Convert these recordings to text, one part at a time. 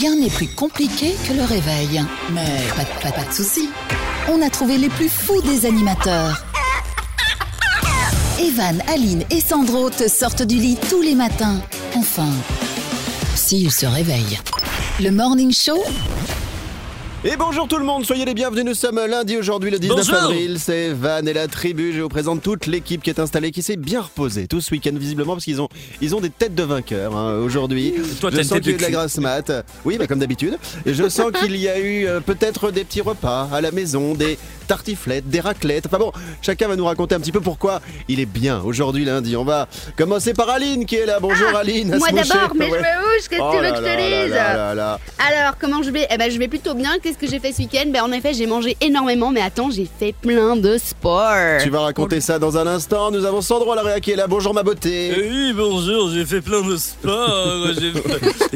Rien n'est plus compliqué que le réveil. Mais pas, de- soucis. On a trouvé les plus fous des animateurs. Evan, Aline et Sandro te sortent du lit tous les matins. Enfin, s'ils se réveillent. Le Morning Show, Et bonjour tout le monde, soyez les bienvenus, nous sommes lundi aujourd'hui le 19 Bonjour. avril, c'est Van et la tribu, je vous présente toute l'équipe qui est installée, qui s'est bien reposée tout ce week-end visiblement parce qu'ils ont, ils ont des têtes de vainqueurs hein, aujourd'hui. Toi, je sens tête qu'il y a eu de la grasse mat, oui bah, comme d'habitude, et je sens qu'il y a eu euh, peut-être des petits repas à la maison, des tartiflettes, des raclettes, enfin bon, chacun va nous raconter un petit peu pourquoi il est bien aujourd'hui lundi. On va commencer par Aline qui est là, bonjour Aline. à Ah, Moi se moucher. d'abord, mais Ouais. je me mouche, qu'est-ce que Oh tu veux là que je te dise. Alors, comment je vais? Eh ben, je vais plutôt bien. Qu'est-ce que j'ai fait ce week-end Ben, en effet, j'ai mangé énormément, mais attends, j'ai fait plein de sport. Tu vas raconter ça dans un instant. Nous avons Sandro à la réa qui est là. Bonjour ma beauté. Eh Oui, bonjour, j'ai fait plein de sport. J'ai-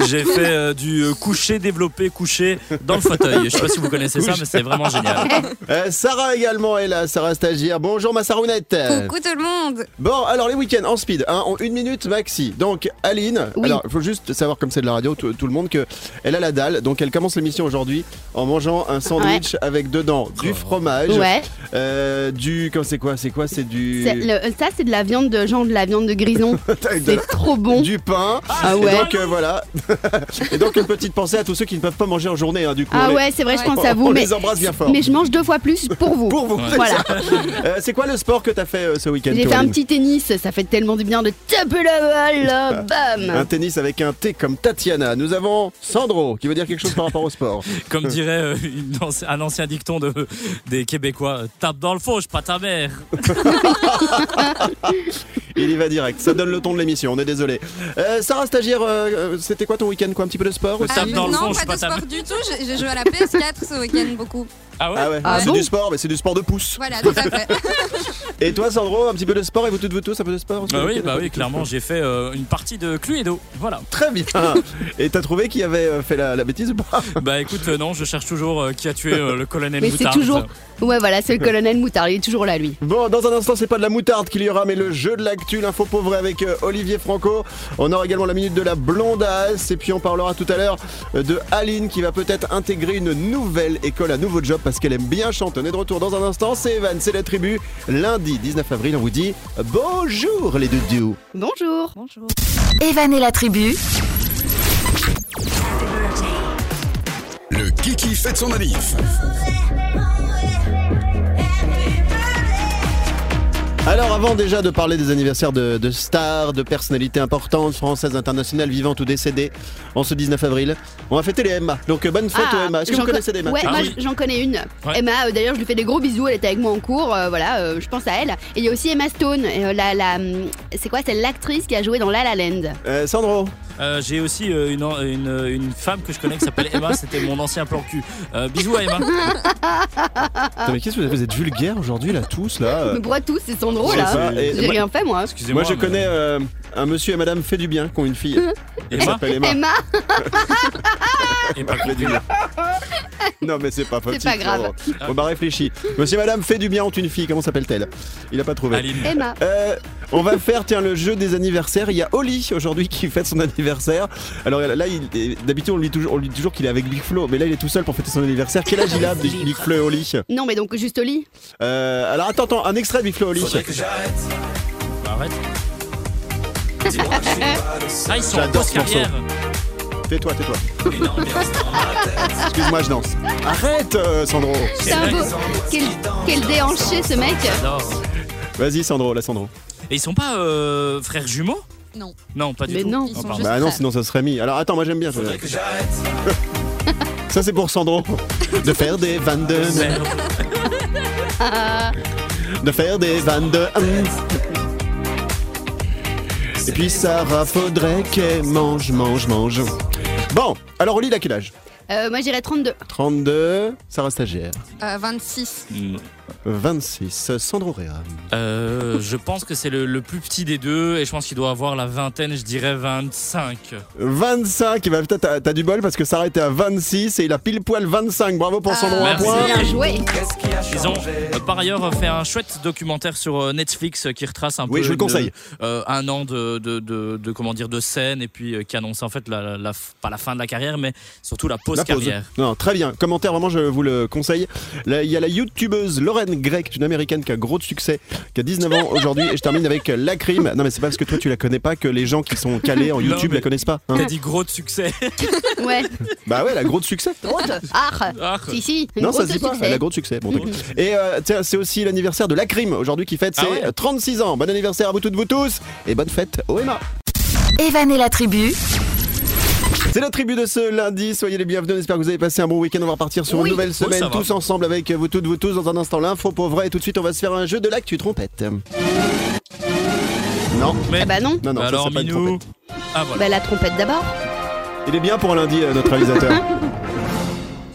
J'ai fait euh, du euh, coucher, développé, coucher dans le fauteuil. Je sais pas si vous connaissez ça, mais c'est vraiment génial. Euh, Sarah également est là. Sarah stagiaire. Bonjour ma Sarounette. Coucou tout le monde Bon, alors les week-ends en speed, hein, en une minute maxi. Donc Aline, Oui. alors il faut juste savoir comme c'est de la radio, tout, tout le monde que elle a la dalle. Donc elle commence l'émission aujourd'hui en mangeant un sandwich avec dedans du fromage, Ouais, euh, du comment c'est quoi C'est quoi C'est du le- ça c'est de la viande de genre de la viande de grison. c'est trop bon. du pain. Ah Et ouais. donc euh, voilà. Et donc une petite pensée à tous ceux qui ne peuvent pas manger en journée. hein, du coup, Ah on les- ouais, c'est vrai, je pense à on vous, mais, les embrasse bien fort. mais je mange deux fois plus pour vous. Pour vous. Voilà. Euh, c'est quoi le sport que t'as fait euh, ce week-end J'ai fait un petit tennis, ça fait tellement du bien de taper la balle, là, Un bam tennis avec un T comme Tatiana. Nous avons Sandro qui veut dire quelque chose par rapport au sport. Comme dirait euh, une un ancien dicton de, des Québécois, tape dans le fauche, pas ta mère. Il y va direct. Ça donne le ton de l'émission. On est désolé. Euh, Sarah stagiaire, euh, c'était quoi ton week-end quoi Un petit peu de sport aussi tape dans le Non, pas de ta sport mère. du tout, je joue à la PS4 ce week-end beaucoup. Ah ouais, Ah ouais. Ah c'est bon du sport, mais c'est du sport de pouce. Voilà, tout à fait. Et toi, Sandro, un petit peu de sport et vous toutes vous tous un peu de sport Bah oui, bah oui, clairement, j'ai fait euh, une partie de Cluedo. Voilà. Très bien. Et t'as trouvé qui avait euh, fait la, la bêtise ou pas Bah écoute, euh, non, je cherche toujours euh, qui a tué euh, le colonel Mais c'est Moutarde. toujours. Ouais, voilà, c'est le colonel Moutard, il est toujours là, lui. Bon, dans un instant, c'est pas de la moutarde qu'il y aura, mais le jeu de l'actu, l'info pauvre avec euh, Olivier Franco. On aura également la minute de la blondasse, et puis on parlera tout à l'heure de Aline qui va peut-être intégrer une nouvelle école, un nouveau job parce qu'elle aime bien chanter. On est de retour dans un instant. C'est Evan, c'est la tribu. Lundi 19 avril, on vous dit bonjour les doudous. Bonjour. Bonjour. Evan et la tribu, Le Kiki fête son manif. Alors avant déjà de parler des anniversaires de, de stars, de personnalités importantes, françaises, internationales, vivantes ou décédées, en ce 19 avril, on va fêter les Emma. Donc bonne fête aux Emma. Est-ce que j'en vous connaissez des Emma Ouais, Ah moi oui. j'en connais une. Ouais. Emma, euh, d'ailleurs, je lui fais des gros bisous. Elle était avec moi en cours. euh, voilà, euh, je pense à elle. Et il y a aussi Emma Stone. euh, la, la, hum, c'est quoi C'est l'actrice qui a joué dans La La Land. Euh, Sandro Euh, j'ai aussi euh, une, une, une femme que je connais qui s'appelle Emma, c'était mon ancien plan cul. Euh, bisous à Emma. Mais qu'est-ce que vous, vous êtes vulgaires aujourd'hui là tous là euh. Mais pourquoi tous C'est Sandro là. J'ai rien fait moi. Excusez-moi. Moi je mais- connais euh, un monsieur et madame fait du bien qui ont une fille. Elle Emma s'appelle Emma. Emma, Et pas Fait du bien. Non mais c'est pas possible. pas grave. Sandro. Bon bah réfléchis. Monsieur et madame fait du bien ont une fille. Comment s'appelle-t-elle? Il a pas trouvé. Aline. Emma. Euh, on va faire tiens le jeu des anniversaires. Il y a Oli aujourd'hui qui fête son anniversaire. Alors là, il- d'habitude on lui dit toujours, on lui dit toujours qu'il est avec Big Flo, mais là il est tout seul pour fêter son anniversaire. Quel âge il a, Big Big Flo et Oli? Non, mais donc juste au lit. Euh, Alors attends, attends, un extrait de Big Flo et Oli. Bah, arrête. Ah, ils sont en J'adore grosse ce morceau. carrière. Tais-toi, tais-toi. Excuse-moi, je danse. Arrête, euh, Sandro. C'est un beau. Quel, quel déhanché ce mec. Vas-y, Sandro, là, Sandro. Et ils sont pas euh, frères jumeaux? Non. Non, pas du Mais tout. non. Ils sont pardon. juste Bah non, frères. sinon ça serait mis. Alors attends, moi j'aime bien. Ça c'est pour Sandro. De faire des vannes de. De faire des vannes de Et puis Sarah, faudrait qu'elle mange, mange, mange. Bon, alors Oli, a quel âge? Euh, moi j'irais 32. 32, Sarah stagiaire. Euh, 26. Mm. 26. Sandro Réa. Euh, je pense que c'est le, le plus petit des deux et je pense qu'il doit avoir la vingtaine, je dirais 25. 25, il va peut-être t'as- t'as du bol parce que Sarah était à 26 et il a pile poil 25. Bravo pour Sandro, un merci. point. Bien joué. Ils ont euh, par ailleurs fait un chouette documentaire sur euh, Netflix qui retrace un Oui, peu je le une- conseille. euh, un an de, de, de, de, comment dire de scène et puis euh, qui annonce en fait la, la- la- pas la fin de la carrière mais surtout la pause La pause. carrière. Non, très bien. Commentaire, vraiment, je vous le conseille. Là, il y a la youtubeuse Grec, une américaine qui a gros de succès, qui a 19 ans aujourd'hui. Et je termine avec la crime. Non, mais c'est pas parce que toi tu la connais pas que les gens qui sont calés en YouTube mais- la connaissent pas. hein. T'as dit gros de succès. Ouais. Bah ouais, elle a gros de succès. Ah, Ah, si, si. une Non, ça grosse se dit pas. succès. Elle a gros de succès. Bon, donc. Et euh, tiens, c'est aussi l'anniversaire de la crime aujourd'hui qui fête Ah ses ouais 36 ans. Bon anniversaire à vous toutes, vous tous. Et bonne fête au Emma. Evan et la tribu, C'est la tribu de ce lundi, soyez les bienvenus, j'espère que vous avez passé un bon week-end, on va repartir sur Oui. une nouvelle semaine tous ensemble avec vous toutes, vous tous, dans un instant l'info pour vrai et tout de suite on va se faire un jeu de l'actu trompette. Non, mais Ah bah non. non, non, ça, alors c'est pas une trompette. Ah voilà, Bah la trompette d'abord. Il est bien pour un lundi euh, notre réalisateur.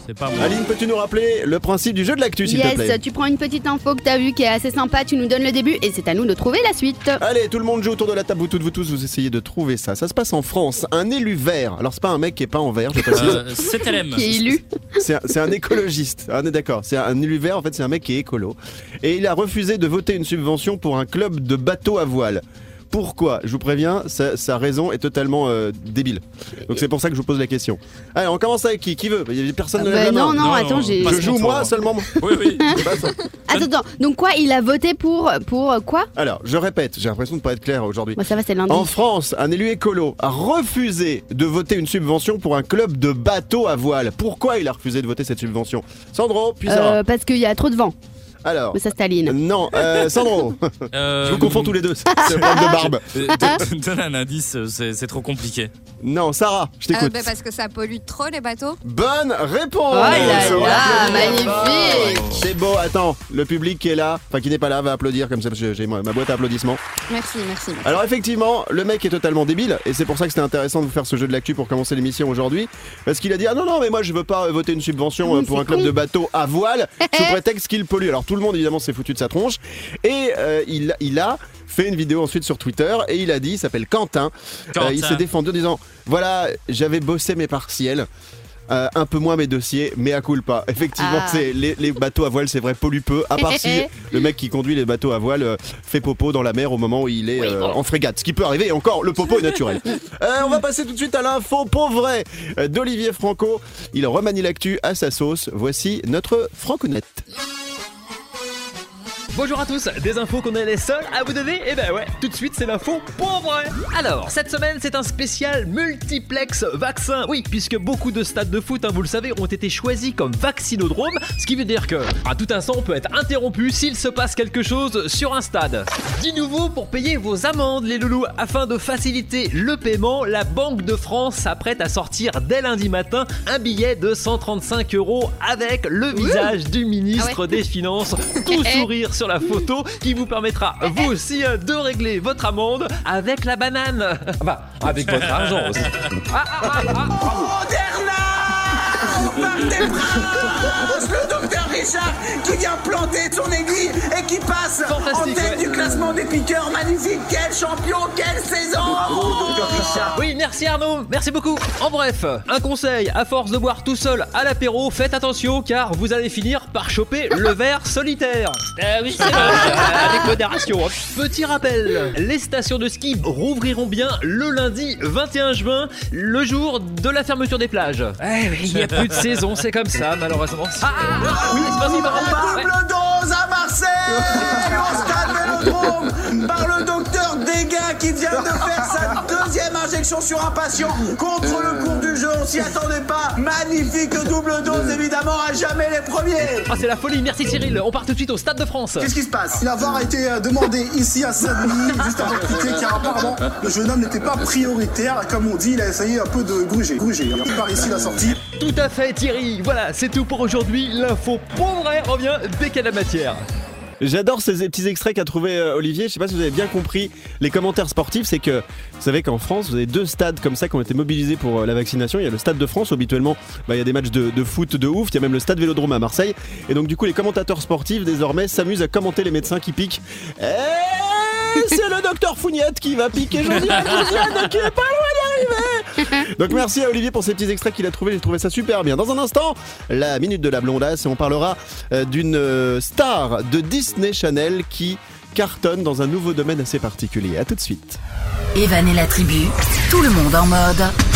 c'est pas moi. Aline, peux-tu nous rappeler le principe du jeu de l'actu s'il te plaît Yes, tu prends une petite info que t'as vue qui est assez sympa, tu nous donnes le début et c'est à nous de trouver la suite. Allez, tout le monde joue autour de la table, vous toutes, vous tous, vous essayez de trouver ça. Ça se passe en France. Un élu vert. Alors, c'est pas un mec qui est pas en vert, je précise. Euh, CTLM. Qui est élu. C'est un, c'est un écologiste. Ah, on est d'accord. C'est un élu vert, en fait, c'est un mec qui est écolo. Et il a refusé de voter une subvention pour un club de bateaux à voile. Pourquoi Je vous préviens, sa, sa raison est totalement euh, débile. Donc c'est pour ça que je vous pose la question. Allez, on commence avec qui Qui veut? Il y a Personne ne lève Bah la main. non, non, Non, attends, non, j'ai. Je joue moi seulement. moi. Oui, oui. C'est pas ça. Attends, attends. Donc quoi, il a voté pour pour euh, quoi? Alors, je répète, j'ai l'impression de pas être clair aujourd'hui. Bon, ça va, c'est lundi. En France, un élu écolo a refusé de voter une subvention pour un club de bateaux à voile. Pourquoi il a refusé de voter cette subvention? Sandro, puis Sarah. Euh, parce qu'il y a trop de vent. Alors, Mais ça, Staline. non, euh, Sandro, Euh, je vous confonds tous les deux. C'est le problème de barbe. euh, donne- Donne un indice, c'est c'est trop compliqué. Non, Sarah, je Euh, t'écoute. bah, parce que ça pollue trop les bateaux. Bonne réponse Oh là On va là, applaudir. magnifique C'est beau, attends, le public qui est là, enfin qui n'est pas là, va applaudir comme ça, parce que j'ai ma ma boîte à applaudissements. Merci, merci. merci. Alors effectivement, le mec est totalement débile, et c'est pour ça que c'était intéressant de vous faire ce jeu de l'actu pour commencer l'émission aujourd'hui, parce qu'il a dit ah non non mais moi je veux pas euh, voter une subvention euh, pour un club de bateau à voile sous prétexte qu'il pollue. Alors tout le monde évidemment s'est foutu de sa tronche, et euh, il, il a fait une vidéo ensuite sur Twitter et il a dit, il s'appelle Quentin, Quentin. Euh, il s'est défendu en disant voilà j'avais bossé mes partiels. euh, un peu moins mes dossiers, mais à coule pas. Effectivement, Ah. c'est les, les bateaux à voile, c'est vrai, polluent peu. À part si le mec qui conduit les bateaux à voile euh, fait popo dans la mer au moment où il est euh, en frégate. Ce qui peut arriver, et encore, le popo est naturel. Euh, on va passer tout de suite à l'info pauvre d'Olivier Franco. Il remanie l'actu à sa sauce. Voici notre Franconette. Bonjour à tous, des infos qu'on est les seuls à vous donner? Et ben ouais, tout de suite c'est l'info pour vrai. Alors, cette semaine c'est un spécial multiplex vaccin. Oui, puisque beaucoup de stades de foot, hein, vous le savez, ont été choisis comme vaccinodrome Ce qui veut dire que, à tout instant, on peut être interrompu s'il se passe quelque chose sur un stade. Du nouveau pour payer vos amendes les loulous Afin de faciliter le paiement, la Banque de France s'apprête à sortir dès lundi matin un billet de 135 euros avec le visage du ministre des Finances. Tout sourire sur la photo qui vous permettra vous aussi euh, de régler votre amende avec la banane. Bah, avec votre argent aussi. Ah, ah, ah, ah. Le Richard qui vient planter son aiguille et qui passe en tête ouais. du classement des piqueurs. Magnifique, quel champion, quelle saison Richard Oui, merci Arnaud, merci beaucoup. En bref, un conseil, à force de boire tout seul à l'apéro, faites attention car vous allez finir par choper le verre solitaire. Ah oui, c'est vrai, avec modération. hein. Petit rappel, les stations de ski rouvriront bien le lundi 21 juin, le jour de la fermeture des plages. Eh oui, il n'y a plus de saison, c'est comme ça malheureusement. Ah, ah, ah, oui, Double dose à Marseille au stade Vélodrome par le docteur Degas qui vient de faire sa injection sur un patient contre le cours du jeu. On s'y attendait pas. Magnifique double dose, évidemment, à jamais les premiers. Ah, c'est la folie, merci Cyril. On part tout de suite au Stade de France. Qu'est-ce qui se passe? La VAR a été euh, demandée ici à Saint-Denis juste avant de quitter car apparemment le jeune homme n'était pas prioritaire. Comme on dit, il a essayé un peu de gruger. gruger. Il part ici la sortie. Tout à fait Thierry. Voilà, c'est tout pour aujourd'hui. L'info pour vrai revient dès qu'il y a matière. J'adore ces petits extraits qu'a trouvé euh, Olivier. Je sais pas si vous avez bien compris les commentaires sportifs. C'est que vous savez qu'en France, vous avez deux stades comme ça qui ont été mobilisés pour euh, la vaccination. Il y a le stade de France, habituellement, bah, il y a des matchs de, de foot de ouf. Il y a même le stade Vélodrome à Marseille. Et donc, du coup, les commentateurs sportifs désormais s'amusent à commenter les médecins qui piquent. Eh, c'est le docteur Fougnette qui va piquer Josiane, Josiane qui est pas loin d'arriver. Donc merci à Olivier pour ces petits extraits qu'il a trouvé, j'ai trouvé ça super bien. Dans un instant, la minute de la blondasse et on parlera euh, d'une euh, star de Disney Channel qui cartonne dans un nouveau domaine assez particulier. À tout de suite. Evan et la tribu, tout le monde en mode.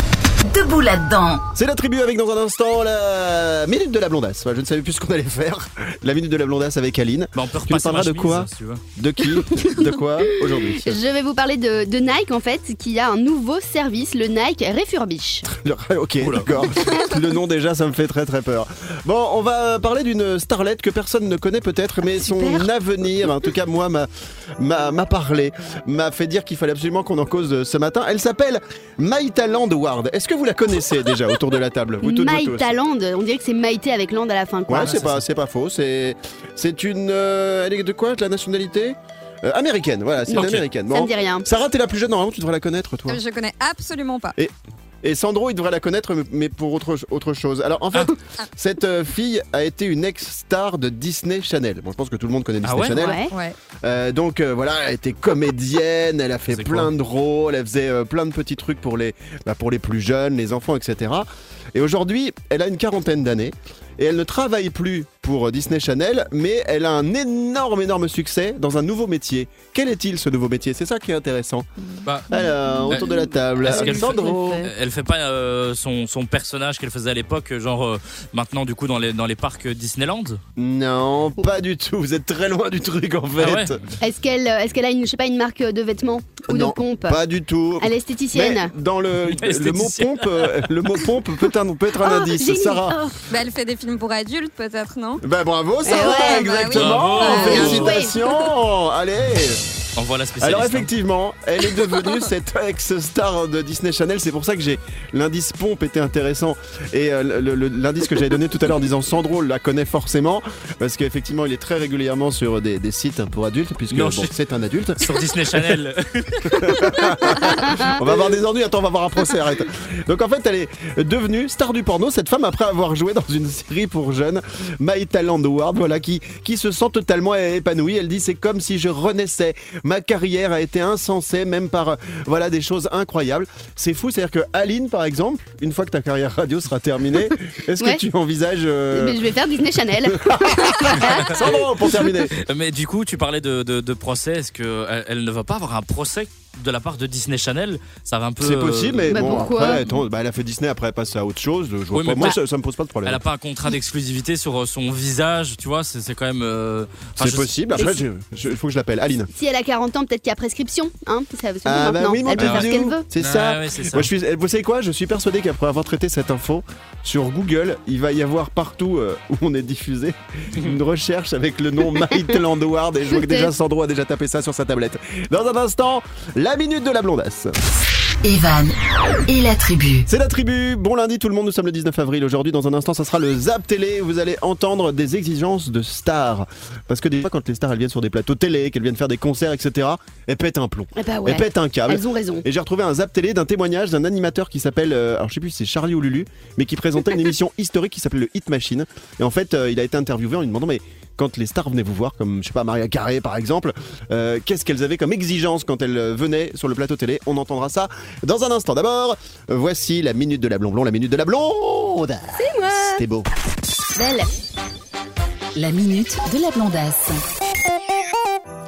Debout là-dedans. C'est la tribu avec dans un instant la minute de la blondasse. Je ne savais plus ce qu'on allait faire. La minute de la blondasse avec Aline. Bah, on peut Tu nous repasser ma parleras de quoi. De qui De quoi aujourd'hui Je vais vous parler de, de Nike en fait, qui a un nouveau service, le Nike Refurbish. Ok, d'accord. Le nom déjà, ça me fait très très peur. Bon, on va parler d'une starlette que personne ne connaît peut-être, mais son avenir, en tout cas moi, m'a- parlé, m'a fait dire qu'il fallait absolument qu'on en cause ce matin. Elle s'appelle Maïta Landward. Est-ce que vous la connaissez déjà autour de la table Vous toutes, vous Land, on dirait que c'est Maïté avec Land à la fin quoi. Ouais, c'est pas, c'est pas faux. C'est, c'est une, euh, elle est de quoi De la nationalité? Euh, Américaine. Voilà, c'est une Ok. américaine. Ça me dit rien. Sarah, t'es la plus jeune, normalement, tu devrais la connaître, toi. Je connais absolument pas. Et Sandro, il devrait la connaître, mais- pour autre, autre chose. Alors, en fait, Ah. cette euh, fille a été une ex-star de Disney Channel. Bon, je pense que tout le monde connaît Ah Disney ouais Channel. Ouais. Ouais. Euh, donc euh, voilà, elle était comédienne, elle a fait plein de rôles, elle faisait euh, plein de petits trucs pour les, bah, pour les plus jeunes, les enfants, etc. Et aujourd'hui, elle a une quarantaine d'années et elle ne travaille plus pour euh, Disney Channel, mais elle a un énorme, énorme succès dans un nouveau métier. Quel est-il ce nouveau métier? C'est ça qui est intéressant. Bah, Alors, autour de la table, qu'elle fait- Sandro. Elle fait pas euh, son, son personnage qu'elle faisait à l'époque, genre euh, maintenant du coup dans les, dans les parcs Disneyland? Non, pas du tout. Vous êtes très loin du truc en fait. Ah ouais Est-ce qu'elle est-ce qu'elle a une, je sais pas, une marque de vêtements ou Non, de pompe? Pas du tout. Elle est Mais esthéticienne. dans le, le mot pompe, le mot pompe peut, un- peut être un Oh, indice. génie. Sarah. Oh. Bah, elle fait des films pour adultes, peut-être, non? Bah bravo Sarah, Eh ouais, bah oui. exactement. Bravo. Félicitations. Allez. Spécialiste. Alors hein. effectivement, elle est devenue cette ex-star de Disney Channel. C'est pour ça que j'ai l'indice pompe était intéressant et euh, l'indice que j'avais donné tout à l'heure en disant Sandro la connaît forcément parce qu'effectivement il est très régulièrement sur des, des sites pour adultes puisque bon, je- c'est un adulte. Sur Disney Channel. On va avoir des ennuis, attends, on va avoir un procès, arrête. Donc en fait, elle est devenue star du porno, cette femme, après avoir joué dans une série pour jeunes, My Talent Award, voilà, qui, qui se sent totalement épanouie. Elle dit c'est comme si je renaissais. Ma carrière a été insensée, même par euh, voilà des choses incroyables. C'est fou, c'est-à-dire que Aline, par exemple, une fois que ta carrière radio sera terminée, est-ce Ouais. que tu envisages. euh, Mais je vais faire Disney Channel. Sandro, pour terminer. Mais du coup, tu parlais de, de, de procès. Est-ce qu'elle elle ne va pas avoir un procès de la part de Disney Channel Ça va un peu. C'est possible, mais Bah, bon, pourquoi après, attends, bah, elle a fait Disney, après elle passe à autre chose. Je vois Oui, pas- mais moi, ça, ça me pose pas de Elle problème. a pas un contrat d'exclusivité sur euh, son visage, tu vois, c'est c'est quand même. euh, C'est possible. Après, il faut que je l'appelle. Aline. si elle a 40 ans, peut-être qu'il y a prescription. Hein ça Ah bah oui, mon elle peut faire ce qu'elle veut. C'est Ah ça. ouais, c'est ça. Moi, je suis, vous savez quoi Je suis persuadé qu'après avoir traité cette info sur Google, il va y avoir partout euh, où on est diffusé une recherche avec le nom Maitland Award et je vois que déjà. Sandro a déjà tapé ça sur sa tablette. Dans un instant, la minute de la blondasse. Evan et la tribu. C'est la tribu. Bon lundi tout le monde, nous sommes le 19 avril. Aujourd'hui, dans un instant, ça sera le Zap Télé. Vous allez entendre des exigences de stars. Parce que des fois, quand les stars elles viennent sur des plateaux télé, qu'elles viennent faire des concerts, etc., elles pètent un plomb. Eh bah ouais. Elles pètent un câble. Elles ont raison. Et j'ai retrouvé un zap télé d'un témoignage d'un animateur qui s'appelle, euh, alors je sais plus si c'est Charlie ou Lulu, mais qui présentait une émission historique qui s'appelait le Hit Machine. Et en fait, euh, il a été interviewé en lui demandant, mais quand les stars venaient vous voir, comme je sais pas Maria Carré par exemple, euh, qu'est-ce qu'elles avaient comme exigence quand elles euh, venaient sur le plateau télé? On entendra ça dans un instant. D'abord, voici la minute de la blonde, la minute de la blonde. C'est moi. C'était beau. Belle. La minute de la blondasse.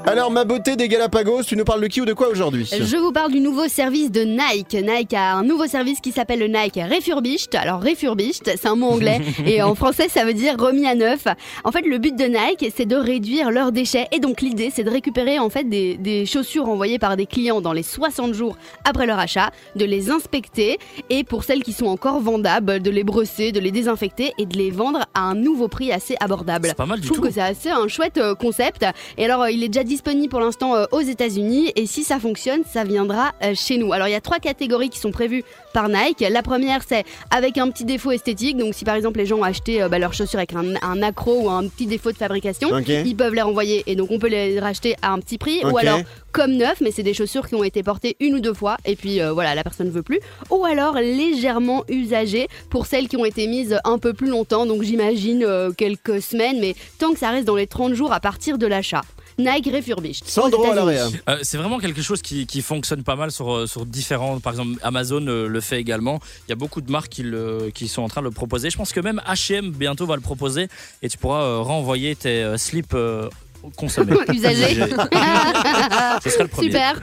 Alors ma beauté des Galapagos, tu nous parles de qui ou de quoi aujourd'hui? Je vous parle du nouveau service de Nike. Nike a un nouveau service qui s'appelle le Nike Refurbished. Alors Refurbished, c'est un mot anglais et en français ça veut dire remis à neuf. En fait, le but de Nike, c'est de réduire leurs déchets et donc l'idée, c'est de récupérer en fait des, des chaussures envoyées par des clients dans les 60 jours après leur achat, de les inspecter et pour celles qui sont encore vendables, de les brosser, de les désinfecter et de les vendre à un nouveau prix assez abordable. C'est pas mal Je du trouve tout. que c'est assez un chouette euh, concept. Et alors, il est déjà disponible pour l'instant euh, aux États-Unis et si ça fonctionne, ça viendra euh, chez nous. Alors il y a trois catégories qui sont prévues par Nike. La première, c'est avec un petit défaut esthétique. Donc si par exemple les gens ont acheté euh, bah, leurs chaussures avec un, un accro ou un petit défaut de fabrication, ils peuvent les renvoyer et donc on peut les racheter à un petit prix. Ou alors comme neuf, mais c'est des chaussures qui ont été portées une ou deux fois et puis euh, voilà, la personne ne veut plus. Ou alors légèrement usagées pour celles qui ont été mises un peu plus longtemps, donc j'imagine euh, quelques semaines, mais tant que ça reste dans les 30 jours à partir de l'achat. Nike Refurbished. Sandro aux à la États-Unis. réa. Euh, c'est vraiment quelque chose qui, qui fonctionne pas mal sur, euh, sur différents. Par exemple, Amazon euh, le fait également. Il y a beaucoup de marques qui, le- qui sont en train de le proposer. Je pense que même HM bientôt va le proposer et tu pourras euh, renvoyer tes euh, slips consommés. Usagés. Ce serait le premier. Super.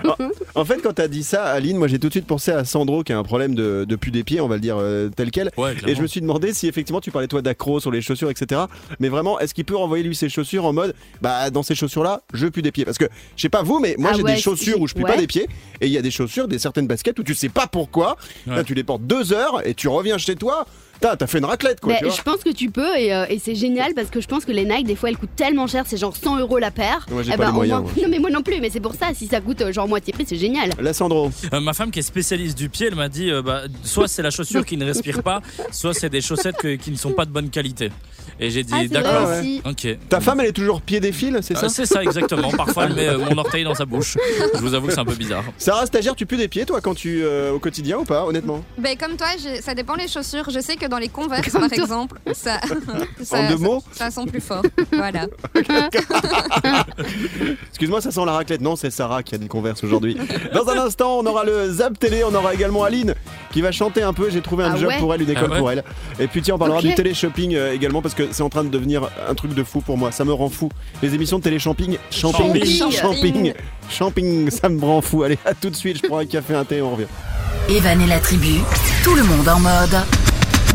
En fait, quand t'as dit ça, Aline, moi j'ai tout de suite pensé à Sandro qui a un problème de, de des pieds, on va le dire euh, tel quel. Ouais, Et je me suis demandé si effectivement tu parlais toi d'accro sur les chaussures, etc. Mais vraiment, est-ce qu'il peut renvoyer lui ses chaussures en mode, bah dans ces chaussures-là, je pue des pieds? Parce que je sais pas vous, mais moi Ah j'ai ouais, des chaussures où je pue ouais. pas des pieds, et il y a des chaussures, des certaines baskets où tu sais pas pourquoi. Ouais. Là, tu les portes deux heures et tu reviens chez toi. T'as t'as fait une raclette quoi. Mais tu vois. je pense que tu peux et, euh, et c'est génial parce que je pense que les Nike des fois elles coûtent tellement cher, c'est genre 100 euros la paire. Moi, j'ai Eh pas les au moyens, moins- moi. Non mais moi non plus, mais c'est pour ça si ça coûte euh, genre moitié prix, c'est génial. Là, Sandro. Euh, ma femme qui est spécialiste du pied, elle m'a dit euh, bah, soit c'est la chaussure qui ne respire pas, soit c'est des chaussettes que- qui ne sont pas de bonne qualité. Et j'ai dit Ah, c'est d'accord. vrai aussi. Ok. Ta femme, elle est toujours pied des fils, c'est Euh, ça c'est ça exactement. Parfois elle met euh, mon orteil dans sa bouche. Je vous avoue que c'est un peu bizarre. Sarah, stagiaire, tu pues des pieds toi quand tu euh, au quotidien ou pas, honnêtement? Ben, comme toi, j'ai- ça dépend les chaussures. Je sais que dans les Converse, Comme par exemple, ça, ça, En deux ça- mots ça sent plus fort. Voilà. Excuse-moi, ça sent la raclette. Non, c'est Sarah qui a des converses aujourd'hui. Dans un instant, on aura le Zap Télé, on aura également Aline qui va chanter un peu. J'ai trouvé un Ah job ouais pour elle, une école Ah ouais pour elle. Et puis tiens, on parlera du télé-shopping euh, également parce que c'est en train de devenir un truc de fou pour moi. Ça me rend fou. Les émissions de télé-shopping, champing, Champing. champing, champing, ça me rend fou. Allez, à tout de suite, je prends un café, un thé, on revient. Evan et la tribu, tout le monde en mode.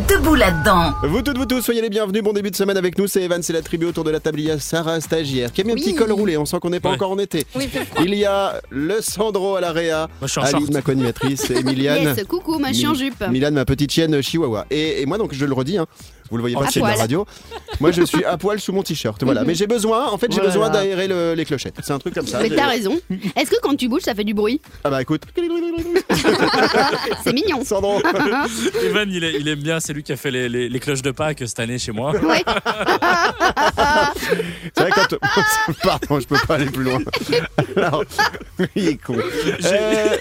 Debout là-dedans. Vous toutes, vous tous, soyez les bienvenus. Bon début de semaine avec nous. C'est Evan, c'est la tribu autour de la table. Il y a Sarah, stagiaire, qui a mis un petit col roulé. On sent qu'on n'est pas Ouais. encore en été. Oui. Il y a le Sandro à la réa, Moi je suis en Aline, short. ma co-animatrice, et Emiliane. Yes, coucou, ma chien en jupe. Milan, ma petite chienne chihuahua. Et, et moi, donc, je le redis, hein, vous le voyez pas, c'est de la poil. radio. Moi, je suis à poil sous mon t-shirt. Voilà. Mais j'ai besoin, en fait, j'ai Voilà. besoin d'aérer le- les clochettes. C'est un truc comme ça. Mais t'as raison. Est-ce que quand tu bouges ça fait du bruit? Ah bah écoute, C'est mignon. Sandro. Evan, il, est- il aime bien, c'est lui qui a fait les, les- les cloches de Pâques cette année chez moi. Ouais. C'est vrai quand. Pardon, je peux pas aller plus loin. Alors, il est con. Euh,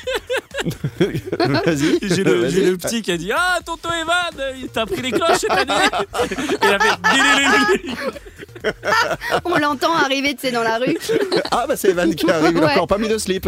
Vas-y. J'ai le, petit qui a dit Ah, tonton Evan, il t'a pris les cloches cette année. Et il a fait On l'entend arriver tu sais dans la rue. Ah bah c'est Evan qui arrive, il a Ouais. encore pas mis de slip.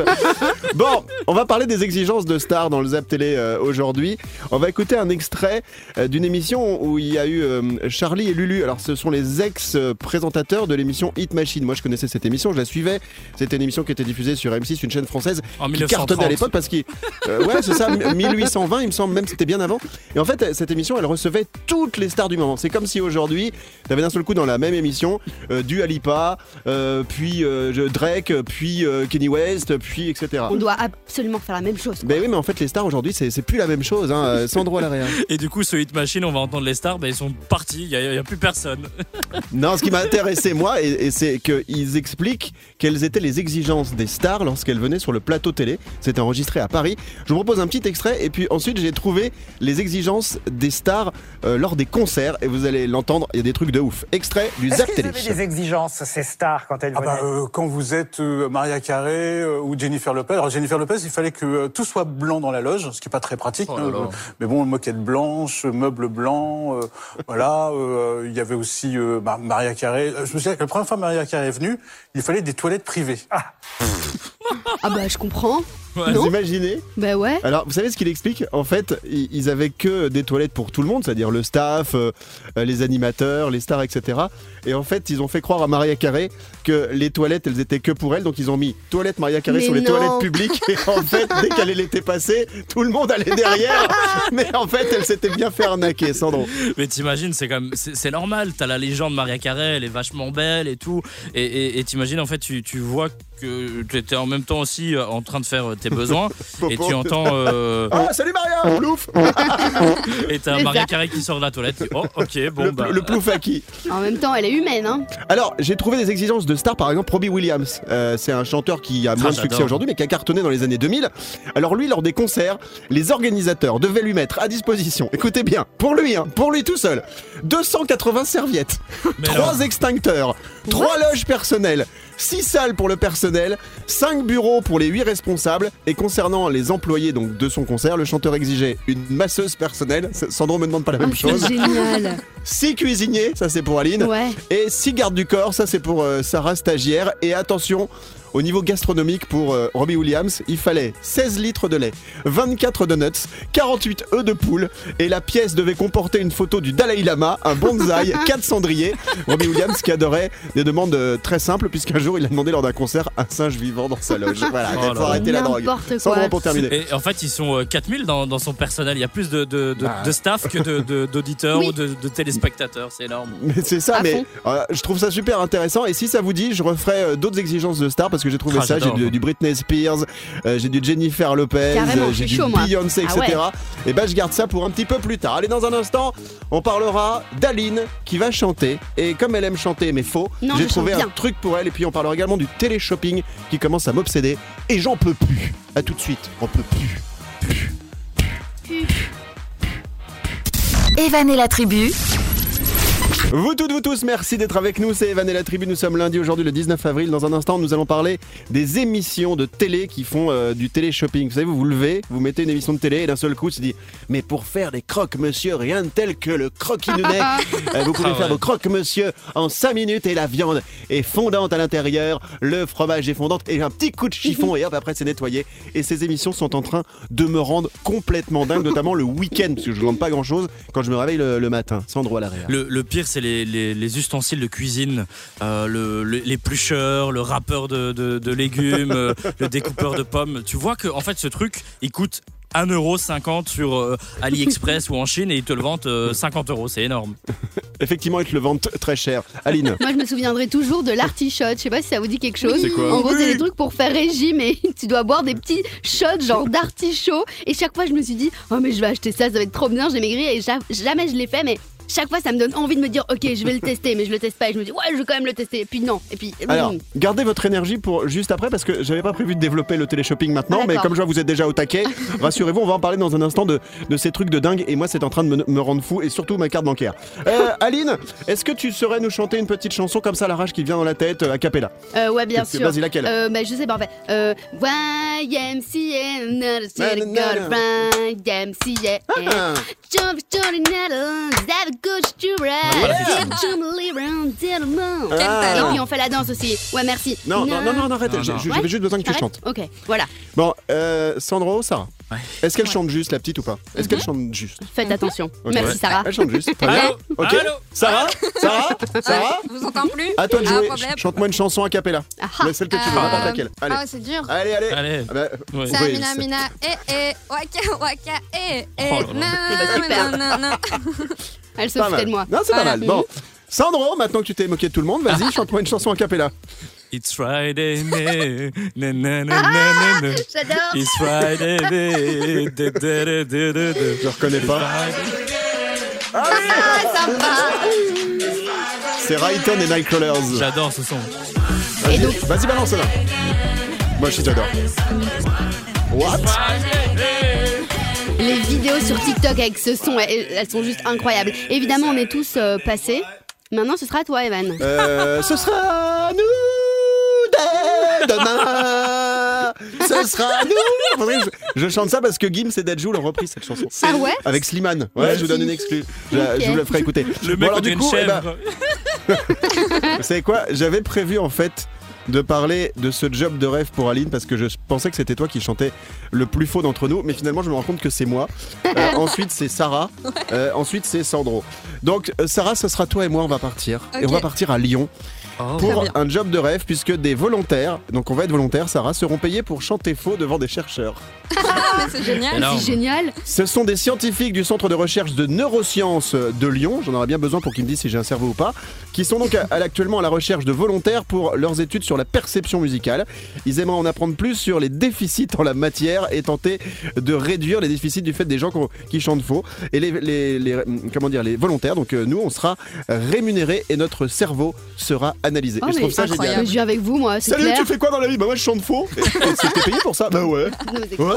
Bon, on va parler des exigences de stars dans le Zap Télé euh, aujourd'hui. On va écouter un extrait euh, d'une émission où il y a eu euh, Charlie et Lulu. Alors ce sont les ex-présentateurs de l'émission Hit Machine. Moi je connaissais cette émission, je la suivais. C'était une émission qui était diffusée sur M6, une chaîne française En qui 1930. cartonnait à l'époque parce qu'il euh, ouais c'est ça 1820 il me semble même c'était bien avant et en fait cette émission elle recevait toutes les stars du moment c'est comme si aujourd'hui t'avais d'un seul coup dans la même émission euh, du Alipa euh, puis euh, je- Drake puis euh, Kenny West puis etc On doit absolument faire la même chose. ben oui mais en fait les stars aujourd'hui c'est plus la même chose hein. euh, Sandro à la réa. Et du coup, ce hit machine, on va entendre les stars, ben, ils sont partis, il n'y a, il y a plus personne. Non, ce qui m'a intéressé moi, et, et c'est qu'ils expliquent quelles étaient les exigences des stars lorsqu'elles venaient sur le plateau télé. C'était enregistré à Paris. Je vous propose un petit extrait, et puis ensuite j'ai trouvé les exigences des stars euh, lors des concerts, et vous allez l'entendre, il y a des trucs de ouf. Extrait du Est-ce Zap qu'ils Télé. avaient des exigences, ces stars, quand elles Ah venaient bah, euh, quand vous êtes euh, Maria Carré euh, ou Jennifer Lopez, alors Jennifer Lopez, il fallait que euh, tout soit blanc dans la loge, ce qui est pas très pratique. Oh là hein, là. euh, mais bon, moquette blanche, meuble blanc, euh, voilà. euh, Il y avait aussi euh, bah, Maria Carré. Euh, Je me souviens que la première fois Maria Carré est venue, il fallait des toilettes privées. Ah, Ah bah je comprends. Vous imaginez Bah ouais. Alors, vous savez ce qu'il explique? En fait, ils avaient que des toilettes pour tout le monde, c'est-à-dire le staff, euh, euh, les animateurs, les stars, etc. Et en fait, ils ont fait croire à Maria Carré que les toilettes, elles étaient que pour elle, donc ils ont mis toilette Maria Carré Mais sur les non. toilettes publiques. Et en fait, dès qu'elle était passée, tout le monde allait derrière. Mais en fait, elle s'était bien fait arnaquer, Sandro. Mais t'imagines, c'est comme c'est c'est normal. T'as la légende Maria Carré, elle est vachement belle et tout. Et t'imagines en fait, tu, tu vois que tu étais en même temps aussi euh, en train de faire euh, tes besoins. Et tu entends. euh, Ah, salut Maria Plouf et t'as Maria. Carré qui sort de la toilette. Oh, ok, bon, le, bah. le plouf à qui? En même temps, elle est humaine, hein. Alors, j'ai trouvé des exigences de stars, par exemple Robbie Williams. Euh, c'est un chanteur qui a moins de succès aujourd'hui, mais qui a cartonné dans les années 2000. Alors lui, lors des concerts, les organisateurs devaient lui mettre à disposition, écoutez bien, pour lui, hein, pour lui tout seul, 280 serviettes, Mais 3 extincteurs, 3 loges personnelles, 6 salles pour le personnel, 5 bureaux pour les 8 responsables. Et concernant les employés donc de son concert, le chanteur exigeait une masseuse personnelle. Sandro me demande pas la même Oh, chose. génial. 6 cuisiniers, ça c'est pour Aline. Ouais. Et 6 gardes du corps, ça c'est pour euh, Sarah stagiaire. Et attention, au niveau gastronomique pour euh, Robbie Williams, il fallait 16 litres de lait, 24 donuts, 48 œufs de poule. Et la pièce devait comporter une photo du Dalai Lama, un bonsaï, 4 cendriers. Robbie Williams qui adorait des demandes euh, très simples, puisqu'un jour il a demandé lors d'un concert un singe vivant dans sa loge. Voilà, Oh il là faut là. arrêter la drogue. Pour terminer. Et en fait, ils sont euh, 4000 dans, dans son personnel. Il y a plus de, de, de, de staff que de- de- d'auditeurs Oui. ou de, de téléspectateurs. C'est énorme. Mais c'est ça, À mais euh, je trouve ça super intéressant. Et si ça vous dit, je referai euh, d'autres exigences de stars parce que j'ai trouvé Ah, ça. J'ai du, du Britney Spears, euh, j'ai du Jennifer Lopez, euh, j'ai du chaud. Beyoncé, Ah etc. ouais. Et ben je garde ça pour un petit peu plus tard. Allez, dans un instant, on parlera d'Aline qui va chanter. Et comme elle aime chanter, mais faux, j'ai trouvé un truc pour elle. Et puis on parlera également du télé-shopping qui commence à m'obséder. Et j'en peux plus. À tout de suite, on peut plus. Evan et la tribu, Vous toutes, vous tous, merci d'être avec nous. C'est Evan et la tribu. Nous sommes lundi aujourd'hui, le 19 avril. Dans un instant, nous allons parler des émissions de télé qui font euh, du télé-shopping. Vous savez, vous vous levez, vous mettez une émission de télé et d'un seul coup, tu dis Mais pour faire des croque-monsieur, rien de tel que le croquis-nounet. Euh, vous pouvez Ah faire ouais. vos croque-monsieur en 5 minutes et la viande est fondante à l'intérieur, le fromage est fondant et un petit coup de chiffon et hop, après c'est nettoyé. Et ces émissions sont en train de me rendre complètement dingue, notamment le week-end, parce que je ne demande pas grand-chose quand je me réveille le, le matin. Sandro à l'arrière. Le, le pire, c'est les, les- les ustensiles de cuisine, euh, le, le- l'éplucheur, le râpeur de, de- de légumes, euh, le découpeur de pommes. Tu vois que en fait, ce truc, il coûte 1,50€ sur euh, AliExpress ou en Chine et ils te le vendent euh, 50 euros. C'est énorme. Effectivement, ils te le vendent très cher. Aline Moi, je me souviendrai toujours de l'artichote. Je sais pas si ça vous dit quelque chose. Quoi En gros, c'est des trucs pour faire régime et tu dois boire des petits shots genre d'artichaut. Et chaque fois, je me suis dit, oh, mais je vais acheter ça, ça va être trop bien. J'ai maigri et ja- jamais je l'ai fait, mais. Chaque fois, ça me donne envie de me dire, ok, je vais le tester, mais je le teste pas. Et je me dis, ouais, je vais quand même le tester. Et puis non. Et puis, Alors, mm. gardez votre énergie pour juste après parce que j'avais pas prévu de développer le télé-shopping maintenant, Ah, mais comme je vois vous êtes déjà au taquet, rassurez-vous, on va en parler dans un instant de, de ces trucs de dingue et moi c'est en train de me, me rendre fou et surtout ma carte bancaire. Euh, Aline, est-ce que tu saurais nous chanter une petite chanson comme ça à l'arrache qui vient dans la tête euh, a cappella Euh, ouais, bien sûr. vas-y, laquelle euh, bah, Je sais pas, en fait. Euh, YMCA, not a city Nanana. girl, YMCA. Ah. Jump, Johnny Nettles, have a good story. pas la fiction. Jump, live around, tell 'em all. Quel Ah. Et puis on fait la danse aussi. Ouais, merci. Non, non, non, non, non, arrête, Non, j'ai- non. j'avais Ouais. juste besoin que tu chantes. Ok, voilà. Bon, euh, Sandro, Sarah, Ouais. est-ce qu'elle chante juste la petite ou pas Est-ce qu'elle chante juste Faites attention. Ok. Merci, Ouais. Sarah. Elle chante juste, très bien. Allô Ok. Allô Sarah Sarah Sarah Je vous entends plus À toi de Ah, jouer, chante-moi une chanson a cappella. Ah, Mais celle que tu veux, Euh, n'importe laquelle. Allez. Ah, c'est dur. Allez, allez. Allez. Ah bah. Ça, oui, mina, eh, eh, waka, waka, eh, eh, Oh là là. na, Elle se foutait de moi. Non, c'est pas mal. Bon. Sandro, maintenant que tu t'es moqué de tout le monde, vas-y, chante-moi une chanson a cappella. It's Friday, na, na, na, na, na, na, na. J'adore. It's Friday, da, da, da, da, da, da, da. Je reconnais pas. Ah, sympa. C'est Rayton et Nightcrawlers. J'adore ce son. Vas-y, donc- vas-y, balance là. Moi aussi, j'adore. What? Les vidéos sur TikTok avec ce son, elles, elles sont juste incroyables. Évidemment, on est tous euh, passés. Maintenant, ce sera à toi, Evan. Euh, ce sera nous dès demain. Ce sera nous. Faudrait que Je, je chante ça parce que Gims et Deadjou l'ont repris cette chanson. Ah ouais Avec Slimane. Ouais, je vous donne une exclue. Je, vous la ferai écouter. Le Bon, mec, alors, on du coup, eh ben, chèvre. Vous savez quoi? J'avais prévu en fait de parler de ce job de rêve pour Aline parce que je pensais que c'était toi qui chantais le plus faux d'entre nous, mais finalement je me rends compte que c'est moi. Euh, ensuite c'est Sarah, Euh, ensuite c'est Sandro. Donc euh, Sarah, ce sera toi et moi, on va partir. Et on va partir à Lyon. Oh. pour un job de rêve puisque des volontaires, donc on va être volontaires, Sarah, seront payés pour chanter faux devant des chercheurs. Ah, mais c'est génial. C'est génial. Ce sont des scientifiques du Centre de recherche de neurosciences de Lyon, j'en aurais bien besoin pour qu'ils me disent si j'ai un cerveau ou pas, qui sont donc à- à- actuellement à la recherche de volontaires pour leurs études sur la perception musicale. Ils aimeraient en apprendre plus sur les déficits en la matière et tenter de réduire les déficits du fait des gens qui chantent faux. Et les, les- les- comment dire, les volontaires, donc euh, nous, on sera rémunérés et notre cerveau sera analysé. Oh, et je trouve ça incroyable. génial. Je avec vous, moi, Salut, clair. tu fais quoi dans la vie? Bah moi je chante faux. C'était payé pour ça Bah ouais. Non, Ouais,